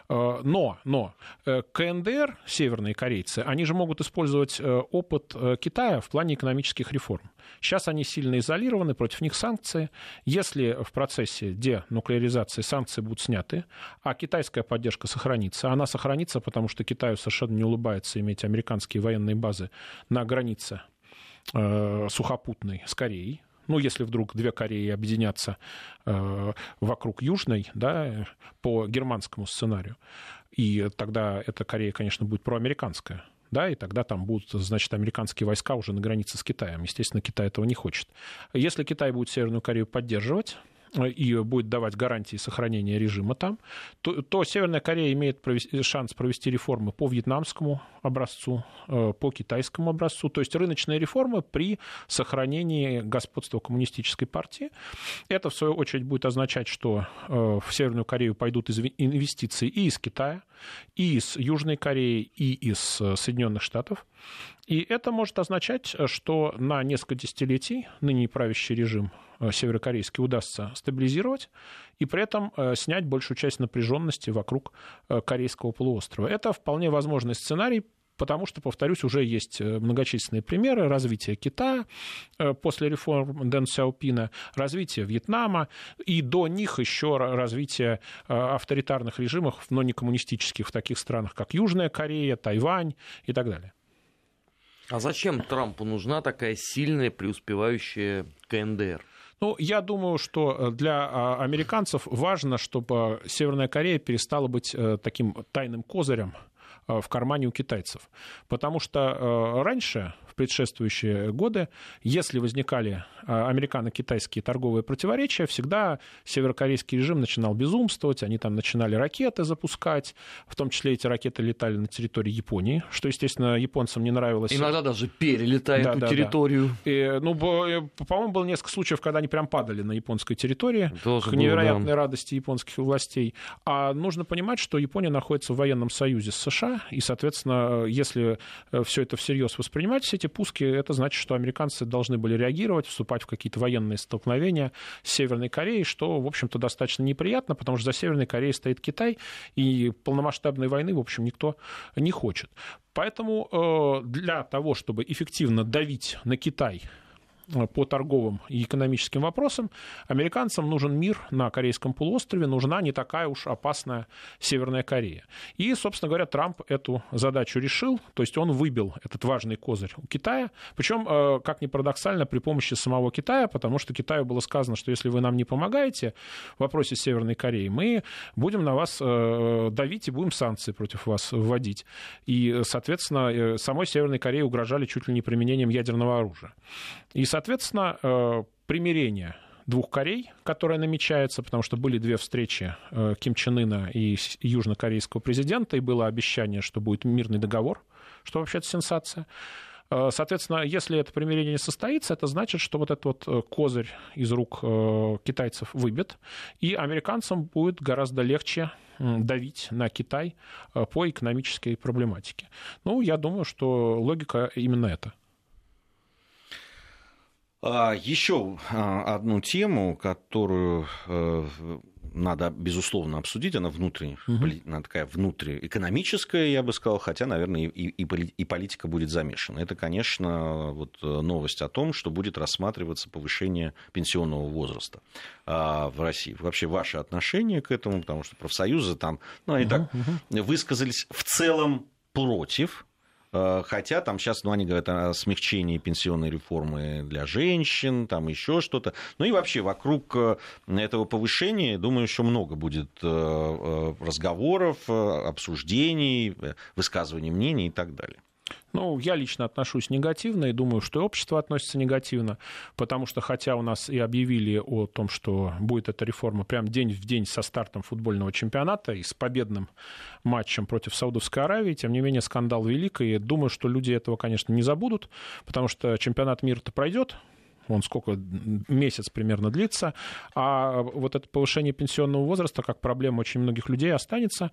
Speaker 2: Но, но Э, КНДР, северные корейцы, они же могут использовать э, опыт э, Китая в плане экономических реформ. Сейчас они сильно изолированы, против них санкции. Если в процессе денуклеаризации санкции будут сняты, а китайская поддержка сохранится, она сохранится, потому что Китаю совершенно не улыбается иметь американские военные базы на границе сухопутной с Кореей, ну, если вдруг две Кореи объединятся э, вокруг Южной, да, по германскому сценарию, и тогда эта Корея, конечно, будет проамериканская. Да, и тогда там будут, значит, американские войска уже на границе с Китаем. Естественно, Китай этого не хочет. Если Китай будет Северную Корею поддерживать, и будет давать гарантии сохранения режима там, то, то Северная Корея имеет провести, шанс провести реформы по вьетнамскому образцу, э, по китайскому образцу, то есть рыночные реформы при сохранении господства коммунистической партии. Это, в свою очередь, будет означать, что э, в Северную Корею пойдут инвестиции и из Китая, и из Южной Кореи, и из э, Соединенных Штатов. И это может означать, что на несколько десятилетий ныне правящий режим Э, северокорейский удастся стабилизировать и при этом э, снять большую часть напряженности вокруг э, Корейского полуострова. Это вполне возможный сценарий, потому что, повторюсь, уже есть многочисленные примеры развития Китая после реформ Дэн Сяопина, развития Вьетнама, и до них еще развитие авторитарных режимов, но не коммунистических, в таких странах, как Южная Корея, Тайвань и так далее.
Speaker 3: А зачем Трампу нужна такая сильная преуспевающая КНДР?
Speaker 2: Ну, я думаю, что э, для а, американцев важно, чтобы Северная Корея перестала быть э, таким тайным козырем. э, в кармане у китайцев. Потому что раньше предшествующие годы, если возникали а, американо-китайские торговые противоречия, всегда северокорейский режим начинал безумствовать, они там начинали ракеты запускать, в том числе эти ракеты летали на территории Японии, что, естественно, японцам не нравилось.
Speaker 3: Иногда даже перелетая да, эту да, территорию.
Speaker 2: Да. И, ну, э, по-моему, было несколько случаев, когда они прям падали на японской территории, Тоже к невероятной было, да. радости японских властей. А нужно понимать, что Япония находится в военном союзе с США, и, соответственно, если э, все это всерьез воспринимать, все эти пуски, это значит, что американцы должны были реагировать, вступать в какие-то военные столкновения с Северной Кореей, что, в общем-то, достаточно неприятно, потому что за Северной Кореей стоит Китай, и полномасштабной войны, в общем, никто не хочет. Поэтому э, для того, чтобы эффективно давить на Китай по торговым и экономическим вопросам. Американцам нужен мир на Корейском полуострове, нужна не такая уж опасная Северная Корея. И, собственно говоря, Трамп эту задачу решил, то есть он выбил этот важный козырь у Китая, причем, э, как ни парадоксально, при помощи самого Китая, потому что Китаю было сказано, что если вы нам не помогаете в вопросе Северной Кореи, мы будем на вас э, давить и будем санкции против вас вводить. И, соответственно, э, самой Северной Корее угрожали чуть ли не применением ядерного оружия. И, соответственно, э, примирение двух Корей, которое намечается, потому что были две встречи э, Ким Чен Ына и южнокорейского президента, и было обещание, что будет мирный договор, что вообще-то сенсация. Э, соответственно, если это примирение не состоится, это значит, что вот этот вот козырь из рук китайцев выбит, и американцам будет гораздо легче давить на Китай по экономической проблематике. Ну, я думаю, что логика именно эта.
Speaker 1: А, Еще а, одну тему, которую э, надо, безусловно, обсудить, она внутренняя, угу. она такая внутриэкономическая, я бы сказал, хотя, наверное, и, и, и политика будет замешана. Это, конечно, вот э, новость о том, что будет рассматриваться повышение пенсионного возраста а, в России. Вообще, ваше отношение к этому, потому что профсоюзы там, ну, они угу, так угу. высказались в целом против хотя там сейчас, ну, они говорят о смягчении пенсионной реформы для женщин, там еще что-то. Ну и вообще вокруг э, этого повышения, думаю, еще много будет э, разговоров, обсуждений, высказываний мнений и так далее.
Speaker 2: Ну, я лично отношусь негативно и думаю, что и общество относится негативно, потому что хотя у нас и объявили о том, что будет эта реформа прям день в день со стартом футбольного чемпионата и с победным матчем против Саудовской Аравии, тем не менее скандал велик, и думаю, что люди этого, конечно, не забудут, потому что чемпионат мира-то пройдет, он сколько, месяц примерно длится, а вот это повышение пенсионного возраста как проблема очень многих людей останется,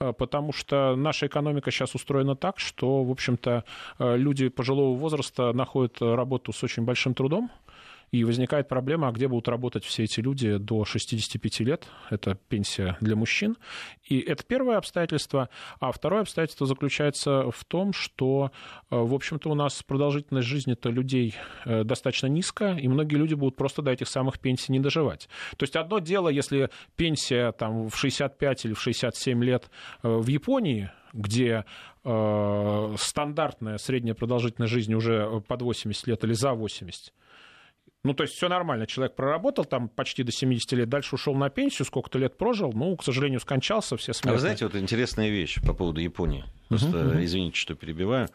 Speaker 2: э, потому что наша экономика сейчас устроена так, что, в общем-то, э, люди пожилого возраста находят работу с очень большим трудом, и возникает проблема, а где будут работать все эти люди до 65 лет? Это пенсия для мужчин. И это первое обстоятельство. А второе обстоятельство заключается в том, что, э, в общем-то, у нас продолжительность жизни-то людей э, достаточно низкая, и многие люди будут просто до этих самых пенсий не доживать. То есть одно дело, если пенсия там, в 65 или в 67 лет э, в Японии, где э, стандартная средняя продолжительность жизни уже под 80 лет или за 80, ну, то есть все нормально. Человек проработал там почти до 70 лет, дальше ушел на пенсию, сколько-то лет прожил, ну, к сожалению, скончался, все смертные.
Speaker 1: А вы знаете, вот интересная вещь по поводу Японии. Просто, uh-huh, извините, что перебиваю.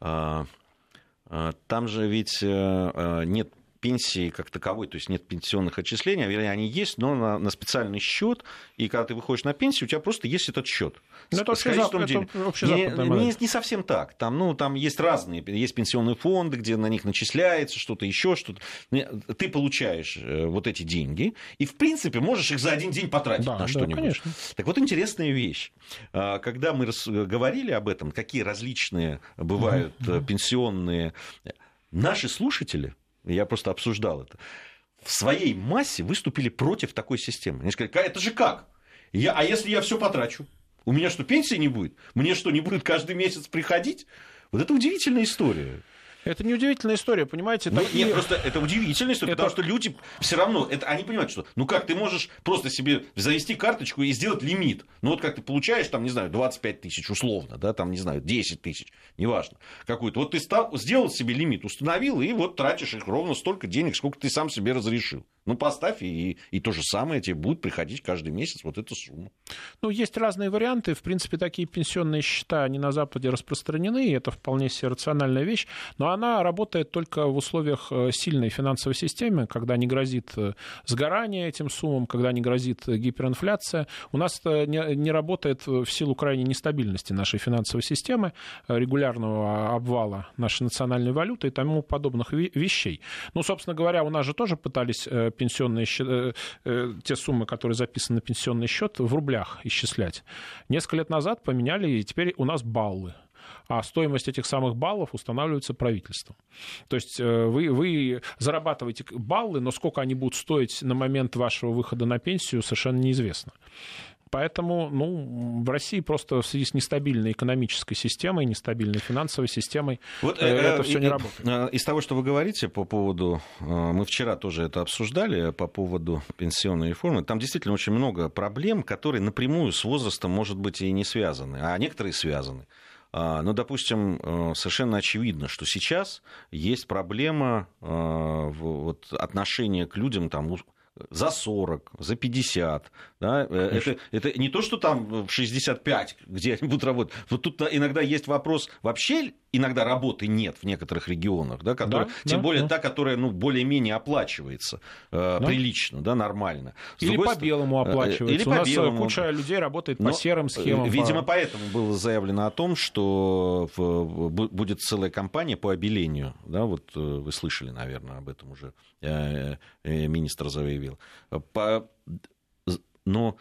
Speaker 1: А, а, там же ведь э, э, нет пенсии как таковой, то есть нет пенсионных отчислений, а вернее, они есть, но на, на специальный счет, и когда ты выходишь на пенсию, у тебя просто есть этот счет.
Speaker 2: Ну, это, вообще зап... это
Speaker 1: не, не, не совсем так. Там, ну, там есть разные, есть пенсионные фонды, где на них начисляется что-то еще, что-то. Ты получаешь э, вот эти деньги, и, в принципе, можешь их за один день потратить да, на да, что-нибудь. Конечно. Так вот, интересная вещь. А, когда мы говорили об этом, какие различные бывают угу. пенсионные... Наши слушатели, я просто обсуждал это, в своей массе выступили против такой системы. Они сказали, это же как? Я, а если я все потрачу? У меня что, пенсии не будет? Мне что, не будет каждый месяц приходить? Вот это удивительная история.
Speaker 2: Это не удивительная история, понимаете?
Speaker 1: Ну, такие... Нет, просто это удивительная история, это... потому что люди все равно, это, они понимают, что ну как, ты можешь просто себе завести карточку и сделать лимит. Ну вот как ты получаешь, там, не знаю, 25 тысяч условно, да, там, не знаю, 10 тысяч, неважно, какую-то. Вот ты стал, сделал себе лимит, установил, и вот тратишь их ровно столько денег, сколько ты сам себе разрешил. Ну, поставь, и, и то же самое тебе будет приходить каждый месяц вот эта сумма.
Speaker 2: Ну, есть разные варианты. В принципе, такие пенсионные счета, они на Западе распространены, и это вполне себе рациональная вещь. Но она работает только в условиях э, сильной финансовой системы, когда не грозит э, сгорание этим суммам, когда не грозит гиперинфляция. У нас это не, не работает в силу крайней нестабильности нашей финансовой системы, регулярного обвала нашей национальной валюты и тому подобных вещей. Ну, собственно говоря, у нас же тоже пытались э, пенсионные э, э, те суммы, которые записаны на пенсионный счет, в рублях исчислять. Несколько лет назад поменяли, и теперь у нас баллы а стоимость этих самых баллов устанавливается правительством. То есть э, вы, вы зарабатываете баллы, но сколько они будут стоить на момент вашего выхода на пенсию, совершенно неизвестно. Поэтому ну, в России просто в связи с нестабильной экономической системой, нестабильной финансовой системой вот, э, это все не работает.
Speaker 1: Из того, что вы говорите по поводу, мы вчера тоже это обсуждали, по поводу пенсионной реформы, там действительно очень много проблем, которые напрямую с возрастом, может быть, и не связаны, а некоторые связаны. Ну, допустим, э, совершенно очевидно, что сейчас есть проблема э, вот, отношения к людям там, за 40, за 50. Да? Э, это, это не то, что там в 65, где они будут работать. Вот тут иногда есть вопрос, вообще иногда работы нет в некоторых регионах, да, которая, да, тем да, более да. та, которая ну, более-менее оплачивается э, да. прилично, да, нормально.
Speaker 2: С или по белому э, оплачивается. Или У по нас белому. куча людей работает Но, по серым схемам.
Speaker 1: Видимо, по... поэтому было заявлено о том, что в, будет целая кампания по обелению. Да, вот вы слышали, наверное, об этом уже министр заявил. По... Но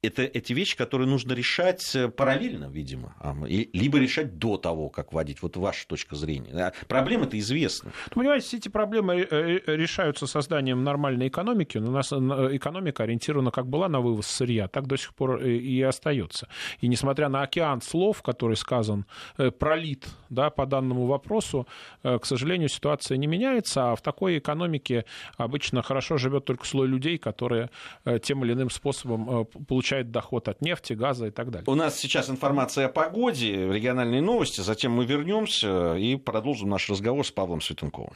Speaker 1: это эти вещи, которые нужно решать э, параллельно, видимо, либо решать до того, как вводить. Вот ваша точка зрения. Проблемы-то известны.
Speaker 2: Ну, понимаете, эти проблемы э, э, решаются созданием нормальной экономики. У нас экономика ориентирована как была на вывоз сырья, так до сих пор и остается. И несмотря на океан слов, который сказан, пролит да, по данному вопросу, к сожалению, ситуация не меняется, а в такой экономике обычно хорошо живет только слой людей, которые тем или иным способом получают получает доход от нефти, газа и так далее.
Speaker 1: У нас сейчас информация о погоде, региональные новости, затем мы вернемся и продолжим наш разговор с Павлом Светенковым.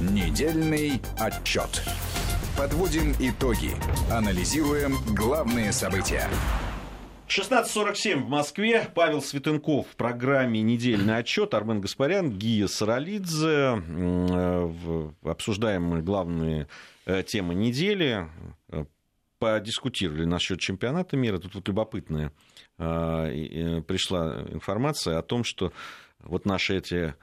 Speaker 4: Недельный отчет. Подводим итоги. Анализируем главные события.
Speaker 1: 16.47 в Москве. Павел Светенков в программе «Недельный отчет». Армен Гаспарян, Гия Саралидзе. Э, обсуждаем мы главные э, темы недели подискутировали насчет чемпионата мира. Тут вот любопытная э, пришла информация о том, что вот наши эти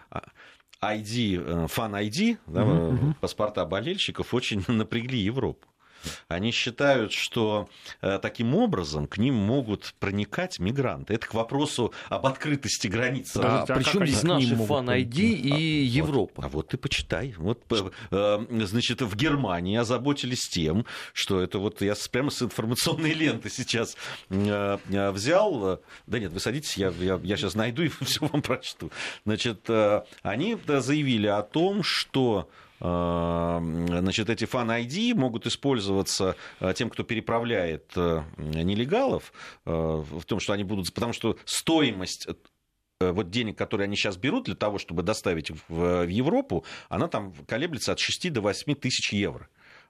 Speaker 1: ID, фан ID, да, mm-hmm. паспорта болельщиков очень напрягли Европу. Они считают, что э, таким образом к ним могут проникать мигранты. Это к вопросу об открытости границ.
Speaker 3: А, а причем здесь наши фан-айди и а, Европа?
Speaker 1: Вот, а вот ты почитай. Вот, э, значит, в Германии озаботились тем, что это вот я прямо с информационной ленты сейчас э, взял. Да нет, вы садитесь, я, я, я сейчас найду и все вам прочту. Значит, они заявили о том, что значит, эти фан-ID могут использоваться а, тем, кто переправляет э, нелегалов, э, в том, что они будут... Потому что стоимость э, вот денег, которые они сейчас берут для того, чтобы доставить в Европу, она там колеблется от 6 до 8 тысяч евро.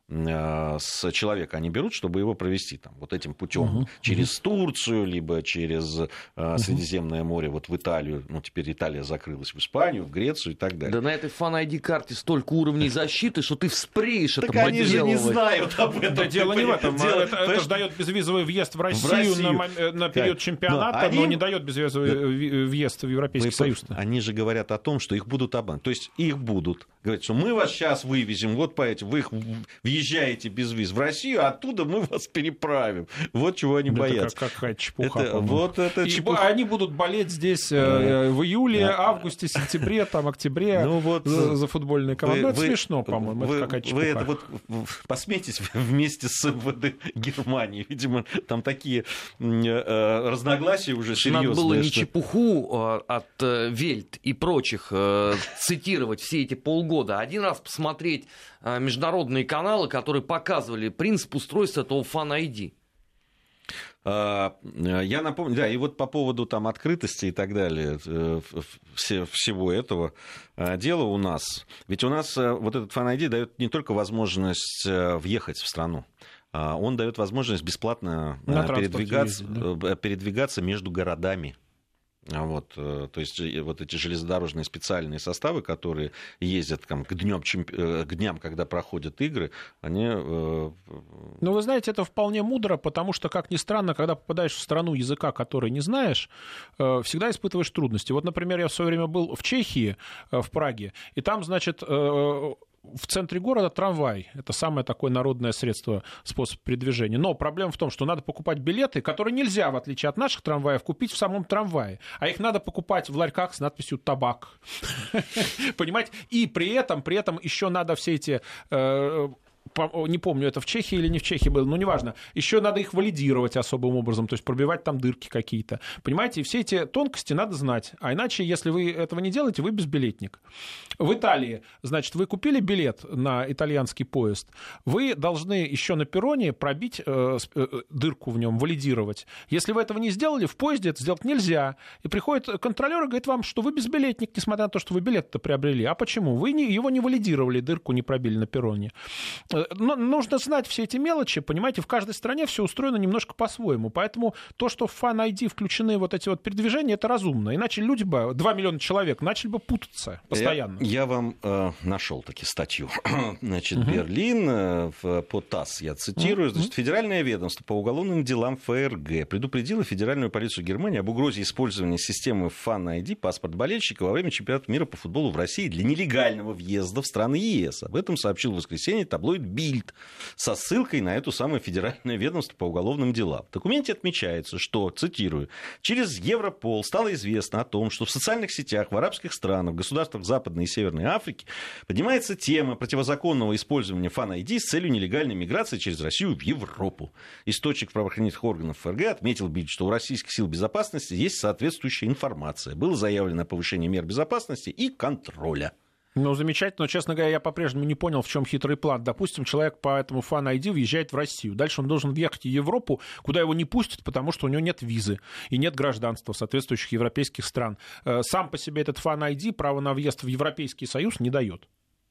Speaker 1: Э, с человека они берут, чтобы его провести там, вот этим путем угу, через. Турцию, либо через угу. Средиземное море, вот в Италию, ну теперь Италия закрылась в Испанию, в Грецию и так далее.
Speaker 3: Да на этой фан-ID-карте столько уровней защиты, что ты вспреешь
Speaker 1: это Так они же не знают об этом.
Speaker 2: Да дело не в этом. Дело, это, это же дает безвизовый въезд в Россию. На, на период чемпионата, но, не дает безвизовый въезд в Европейский Союз.
Speaker 1: Они же говорят о том, что их будут обманывать. То есть их будут. Говорят, что мы вас сейчас вывезем, вот по этим, вы их въезжаете без виз в Россию, а оттуда мы вас переправим. Вот чего они это боятся.
Speaker 2: Как, какая чепуха.
Speaker 1: Это, вот это чепуха.
Speaker 2: Они будут болеть здесь э, в июле, августе, сентябре, там, октябре ну, вот, за, за футбольные команды. Вы, ну, это вы, смешно, по-моему.
Speaker 1: Вы,
Speaker 2: это какая чепуха.
Speaker 1: Вы это вот посмейтесь вместе с МВД Германии. Видимо, там такие э, разногласия уже серьезные.
Speaker 3: Надо было не что... чепуху э, от э, Вельт и прочих цитировать все эти полгода, а один раз посмотреть Э, международные каналы, которые показывали принцип устройства этого фан-ID.
Speaker 1: А, я напомню, да, и вот по поводу там открытости и так далее, э, все, всего этого э, дела у нас, ведь у нас вот этот ID дает не только возможность въехать в страну, а он дает возможность бесплатно передвигаться, ездить, да? передвигаться между городами. А вот, э, то есть э, вот эти железнодорожные специальные составы, которые ездят там, к, дням, э, к дням, когда проходят игры, они... Ну,
Speaker 2: вы знаете, это вполне мудро, потому что, как ни странно, когда попадаешь в страну языка, который не знаешь, всегда испытываешь трудности. Вот, например, я в свое время был в Чехии, в Праге, и там, значит, в центре города трамвай. Это самое такое народное средство, способ передвижения. Но проблема в том, что надо покупать билеты, которые нельзя, в отличие от наших трамваев, купить в самом трамвае. А их надо покупать в ларьках с надписью «табак». Понимаете? И при этом, при этом еще надо все эти э, не помню, это в Чехии или не в Чехии было, но неважно. Еще надо их валидировать особым образом, то есть пробивать там дырки какие-то. Понимаете, все эти тонкости надо знать. А иначе, если вы этого не делаете, вы безбилетник. В Италии, значит, вы купили билет на итальянский поезд, вы должны еще на перроне пробить э, э, дырку в нем, валидировать. Если вы этого не сделали, в поезде это сделать нельзя. И приходит контролер и говорит вам, что вы безбилетник, несмотря на то, что вы билет-то приобрели. А почему? Вы не, его не валидировали, дырку не пробили на перроне. Но нужно знать все эти мелочи, понимаете, в каждой стране все устроено немножко по-своему. Поэтому то, что в Fan ID включены вот эти вот передвижения, это разумно. Иначе люди бы, 2 миллиона человек, начали бы путаться постоянно.
Speaker 1: Я, я вам э, нашел таки статью. Значит, угу. Берлин, э, по ТАСС я цитирую. Значит, Федеральное ведомство по уголовным делам ФРГ предупредило Федеральную полицию Германии об угрозе использования системы Fan ID, паспорт болельщика, во время чемпионата мира по футболу в России для нелегального въезда в страны ЕС. Об этом сообщил в воскресенье таблоид Бильд со ссылкой на эту самое Федеральное ведомство по уголовным делам. В документе отмечается, что, цитирую, через Европол стало известно о том, что в социальных сетях в арабских странах, в государствах Западной и Северной Африки поднимается тема противозаконного использования фан-ID с целью нелегальной миграции через Россию в Европу. Источник правоохранительных органов ФРГ отметил Бильд, что у российских сил безопасности есть соответствующая информация. Было заявлено о повышении мер безопасности и контроля.
Speaker 2: Ну, замечательно, но, честно говоря, я по-прежнему не понял, в чем хитрый план. Допустим, человек по этому фан ID въезжает в Россию. Дальше он должен въехать в Европу, куда его не пустят, потому что у него нет визы и нет гражданства соответствующих европейских стран. Э, сам по себе этот фан ID право на въезд в Европейский Союз не дает.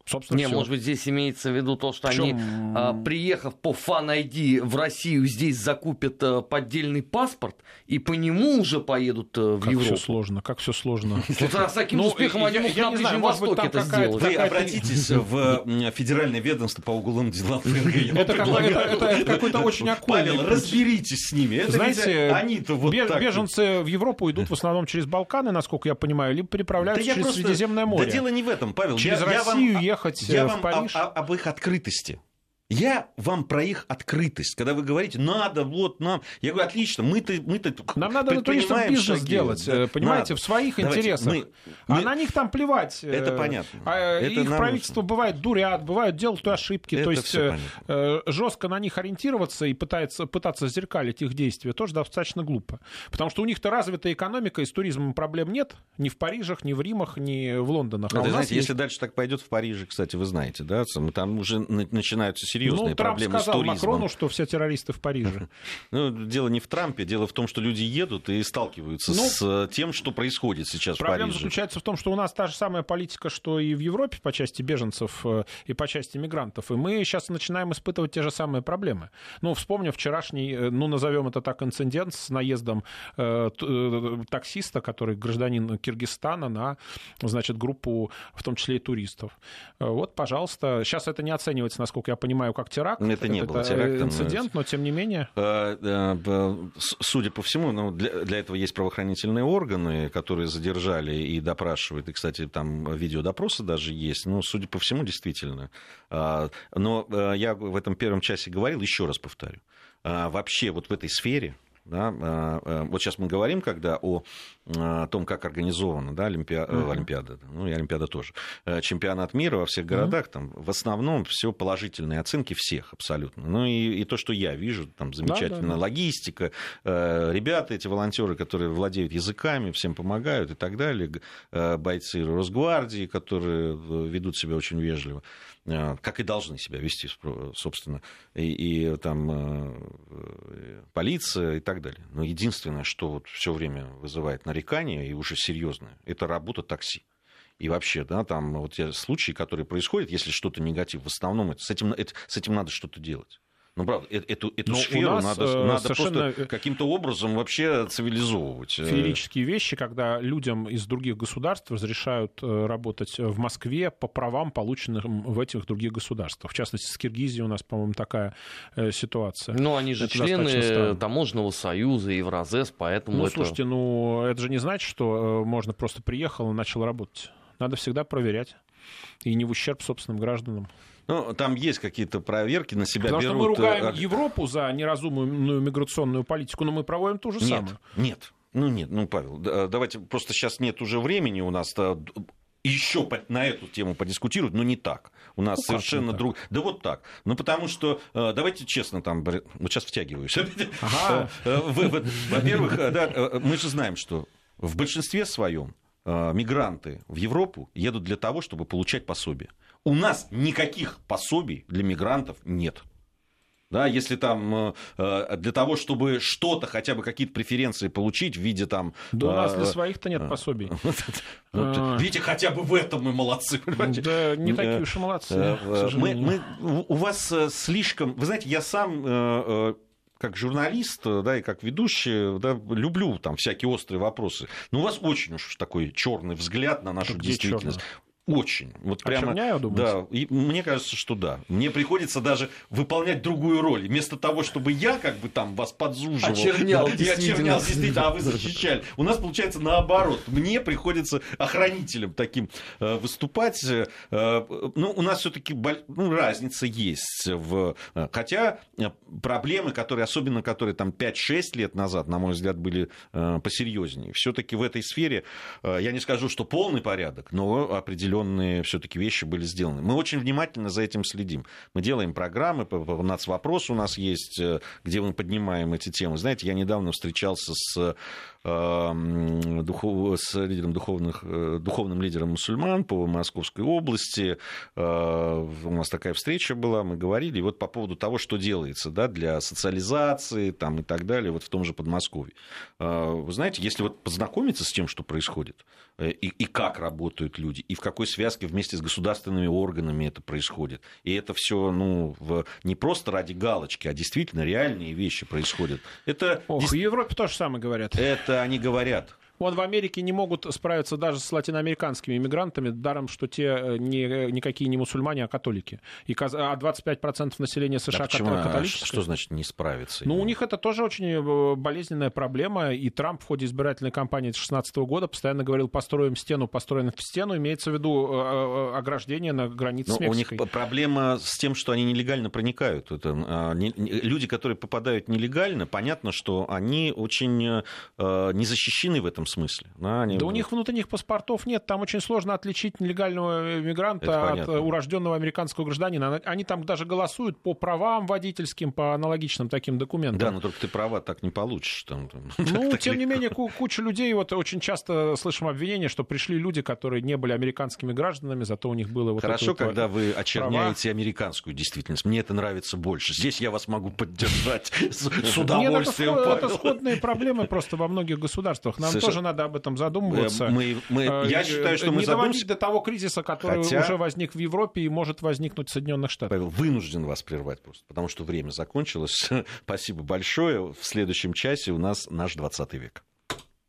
Speaker 3: Собственно, Не, все. может быть, здесь имеется в виду то, что они, а, приехав по фан ID в Россию, здесь закупят а, поддельный паспорт и по нему уже поедут а, в
Speaker 2: как
Speaker 3: Европу.
Speaker 2: Все сложно, как все сложно.
Speaker 3: с таким ну, успехом они могут на Ближнем Востоке это сделать.
Speaker 1: Вы обратитесь в Федеральное ведомство по уголовным делам.
Speaker 2: Это какой-то очень аккуратный.
Speaker 1: Павел, разберитесь с ними.
Speaker 2: Знаете, они-то вот беженцы в Европу идут в основном через Балканы, насколько я понимаю, либо переправляются через Средиземное море.
Speaker 1: Да дело не в этом, Павел.
Speaker 2: Через Россию ехать
Speaker 1: я
Speaker 2: э,
Speaker 1: в
Speaker 2: Париж.
Speaker 1: Вам об, об их открытости. Я вам про их открытость. Когда вы говорите, надо, вот нам. Я говорю, отлично, мы-то... мы-то
Speaker 2: нам надо на туристов бизнес шаги, делать, да, понимаете, надо. в своих Давайте, интересах. Мы, а мы... на них там плевать.
Speaker 1: Это понятно.
Speaker 2: А
Speaker 1: это
Speaker 2: их правительство нужно. бывает дурят, бывают делают ошибки.
Speaker 1: Это
Speaker 2: то есть э, жестко на них ориентироваться и пытаться, пытаться зеркалить их действия тоже достаточно глупо. Потому что у них-то развитая экономика, и с туризмом проблем нет. Ни в Парижах, ни в Римах, ни в Лондонах.
Speaker 1: А знаете, есть... если дальше так пойдет в Париже, кстати, вы знаете, да, там уже начинаются серьезные ну, проблемы
Speaker 2: Трамп сказал
Speaker 1: с туризмом.
Speaker 2: Макрону, что все террористы в Париже.
Speaker 1: Ну, дело не в Трампе, дело в том, что люди едут и сталкиваются ну, с тем, что происходит сейчас в Париже.
Speaker 2: Проблема заключается в том, что у нас та же самая политика, что и в Европе по части беженцев э, и по части мигрантов. И мы сейчас начинаем испытывать те же самые проблемы. Ну, вспомним вчерашний, э, ну, назовем это так, инцидент с наездом э, э, таксиста, который гражданин Киргизстана на, значит, группу, в том числе и туристов. Вот, пожалуйста. Сейчас это не оценивается, насколько я понимаю, как теракт.
Speaker 1: Это не было терактом.
Speaker 2: инцидент, но тем не менее.
Speaker 1: Э, судя по всему, ну, для, для этого есть правоохранительные органы, которые задержали и допрашивают. И, кстати, там видеодопросы даже есть. Ну, судя по всему, действительно. А, но э, я в этом первом часе говорил, еще раз повторю. А, вообще вот в этой сфере да? А, а, вот сейчас мы говорим, когда о, о том, как организована да, Олимпиада, mm-hmm. Олимпиада, ну и Олимпиада тоже, э, чемпионат мира во всех городах, mm-hmm. там в основном все положительные оценки всех абсолютно. Ну и, и то, что я вижу, там замечательная да, да, да. логистика, э, ребята, эти волонтеры, которые владеют языками, всем помогают и так далее, э, бойцы Росгвардии, которые ведут себя очень вежливо. Э, как и должны себя вести, собственно, и, и там э, полиция и так далее. Но единственное, что вот все время вызывает нарекания, и уже серьезное, это работа такси. И вообще, да, там вот случаи, которые происходят, если что-то негатив, в основном это, с, этим, это, с этим надо что-то делать. Ну, правда, э, эту, эту Но сферу надо, э, надо совершенно... просто каким-то образом вообще цивилизовывать.
Speaker 2: Э. Феерические вещи, когда людям из других государств разрешают работать в Москве по правам, полученным в этих других государствах. В частности, с Киргизией у нас, по-моему, такая ситуация.
Speaker 3: Ну, они же это члены таможенного союза, Евразес, поэтому
Speaker 2: Ну,
Speaker 3: это...
Speaker 2: слушайте, ну, это же не значит, что можно просто приехал и начал работать. Надо всегда проверять. И не в ущерб собственным гражданам.
Speaker 1: Ну, там есть какие-то проверки на себя
Speaker 2: Потому
Speaker 1: берут.
Speaker 2: что мы ругаем э, Европу за неразумную миграционную политику, но мы проводим то же
Speaker 1: нет,
Speaker 2: самое.
Speaker 1: Нет, ну нет, ну, Павел, давайте, просто сейчас нет уже времени у нас еще на эту тему подискутировать, но не так. У нас ну, совершенно друг... Да вот так. Ну, потому что, э, давайте честно, там, вот сейчас втягиваюсь. Э, во-первых, да, мы же знаем, что в большинстве своем мигранты в Европу едут для того, чтобы получать пособие. У нас никаких пособий для мигрантов нет. Да, если там э, э, для того, чтобы что-то, хотя бы какие-то преференции получить в виде там...
Speaker 2: Да у нас для э, своих-то нет пособий.
Speaker 1: Видите, хотя бы в этом мы молодцы.
Speaker 2: Да, не такие уж и молодцы,
Speaker 1: мы, У вас слишком... Вы знаете, я сам как журналист, да, и как ведущий, да, люблю там всякие острые вопросы. Но у вас очень уж такой черный взгляд на нашу действительность. Очень. Вот прямо,
Speaker 2: Очерняю,
Speaker 1: думаете? Да, и мне кажется, что да. Мне приходится даже выполнять другую роль. Вместо того, чтобы я как бы там вас подзуживал.
Speaker 3: Очернял,
Speaker 1: да, Я очернял, действительно, а вы защищали. У нас получается наоборот. Мне приходится охранителем таким э, выступать. Э, ну, у нас все таки ну, разница есть. В... Э, хотя проблемы, которые, особенно которые там 5-6 лет назад, на мой взгляд, были посерьезнее. все таки в этой сфере, я не скажу, что полный порядок, но определенно определенные все-таки вещи были сделаны. Мы очень внимательно за этим следим. Мы делаем программы, по вопрос у нас есть, э, где мы поднимаем эти темы. Знаете, я недавно встречался с духов, с лидером духовных, э, духовным лидером мусульман по Московской области. Э, у нас такая встреча была, мы говорили вот по поводу того, что делается да, для социализации там, и так далее, вот в том же Подмосковье. Э, вы знаете, если вот познакомиться с тем, что происходит, и, и как работают люди, и в какой связке вместе с государственными органами это происходит, и это все ну, в, не просто ради галочки, а действительно реальные вещи происходят. Это,
Speaker 2: Ох, в Европе то же самое говорят.
Speaker 1: Это они говорят.
Speaker 2: Вот в Америке не могут справиться даже с латиноамериканскими иммигрантами, даром, что те э, не, никакие не мусульмане, а католики. И, а 25% населения США да католическое.
Speaker 1: Что значит не справиться?
Speaker 2: Ну, у них это тоже очень э, болезненная проблема, и Трамп в ходе избирательной кампании 2016 года постоянно говорил, построим стену, построим стену, имеется в виду э, ограждение на границе Но с Мексикой.
Speaker 1: У них проблема с тем, что они нелегально проникают. Это, а, люди, которые попадают нелегально, понятно, что они очень не защищены в этом смысле.
Speaker 2: Да, они... да у них внутренних паспортов нет, там очень сложно отличить нелегального мигранта от урожденного американского гражданина. Они там даже голосуют по правам водительским, по аналогичным таким документам.
Speaker 1: Да, но только ты права так не получишь. Там,
Speaker 2: ну, так, тем не менее, куча людей, вот очень часто слышим обвинения, что пришли люди, которые не были американскими гражданами, зато у них было вот
Speaker 1: Хорошо, когда вы очерняете права. американскую действительность. Мне это нравится больше. Здесь я вас могу поддержать с удовольствием.
Speaker 2: Нет, это сходные проблемы просто во многих государствах. Нам тоже тоже надо об этом задумываться. Мы,
Speaker 1: мы, я э, считаю, что мы
Speaker 2: не
Speaker 1: задумаемся...
Speaker 2: доводить до того кризиса, который Хотя... уже возник в Европе и может возникнуть в Соединенных Штатах.
Speaker 1: Павел, вынужден вас прервать просто, потому что время закончилось. Спасибо большое. В следующем часе у нас наш 20 век.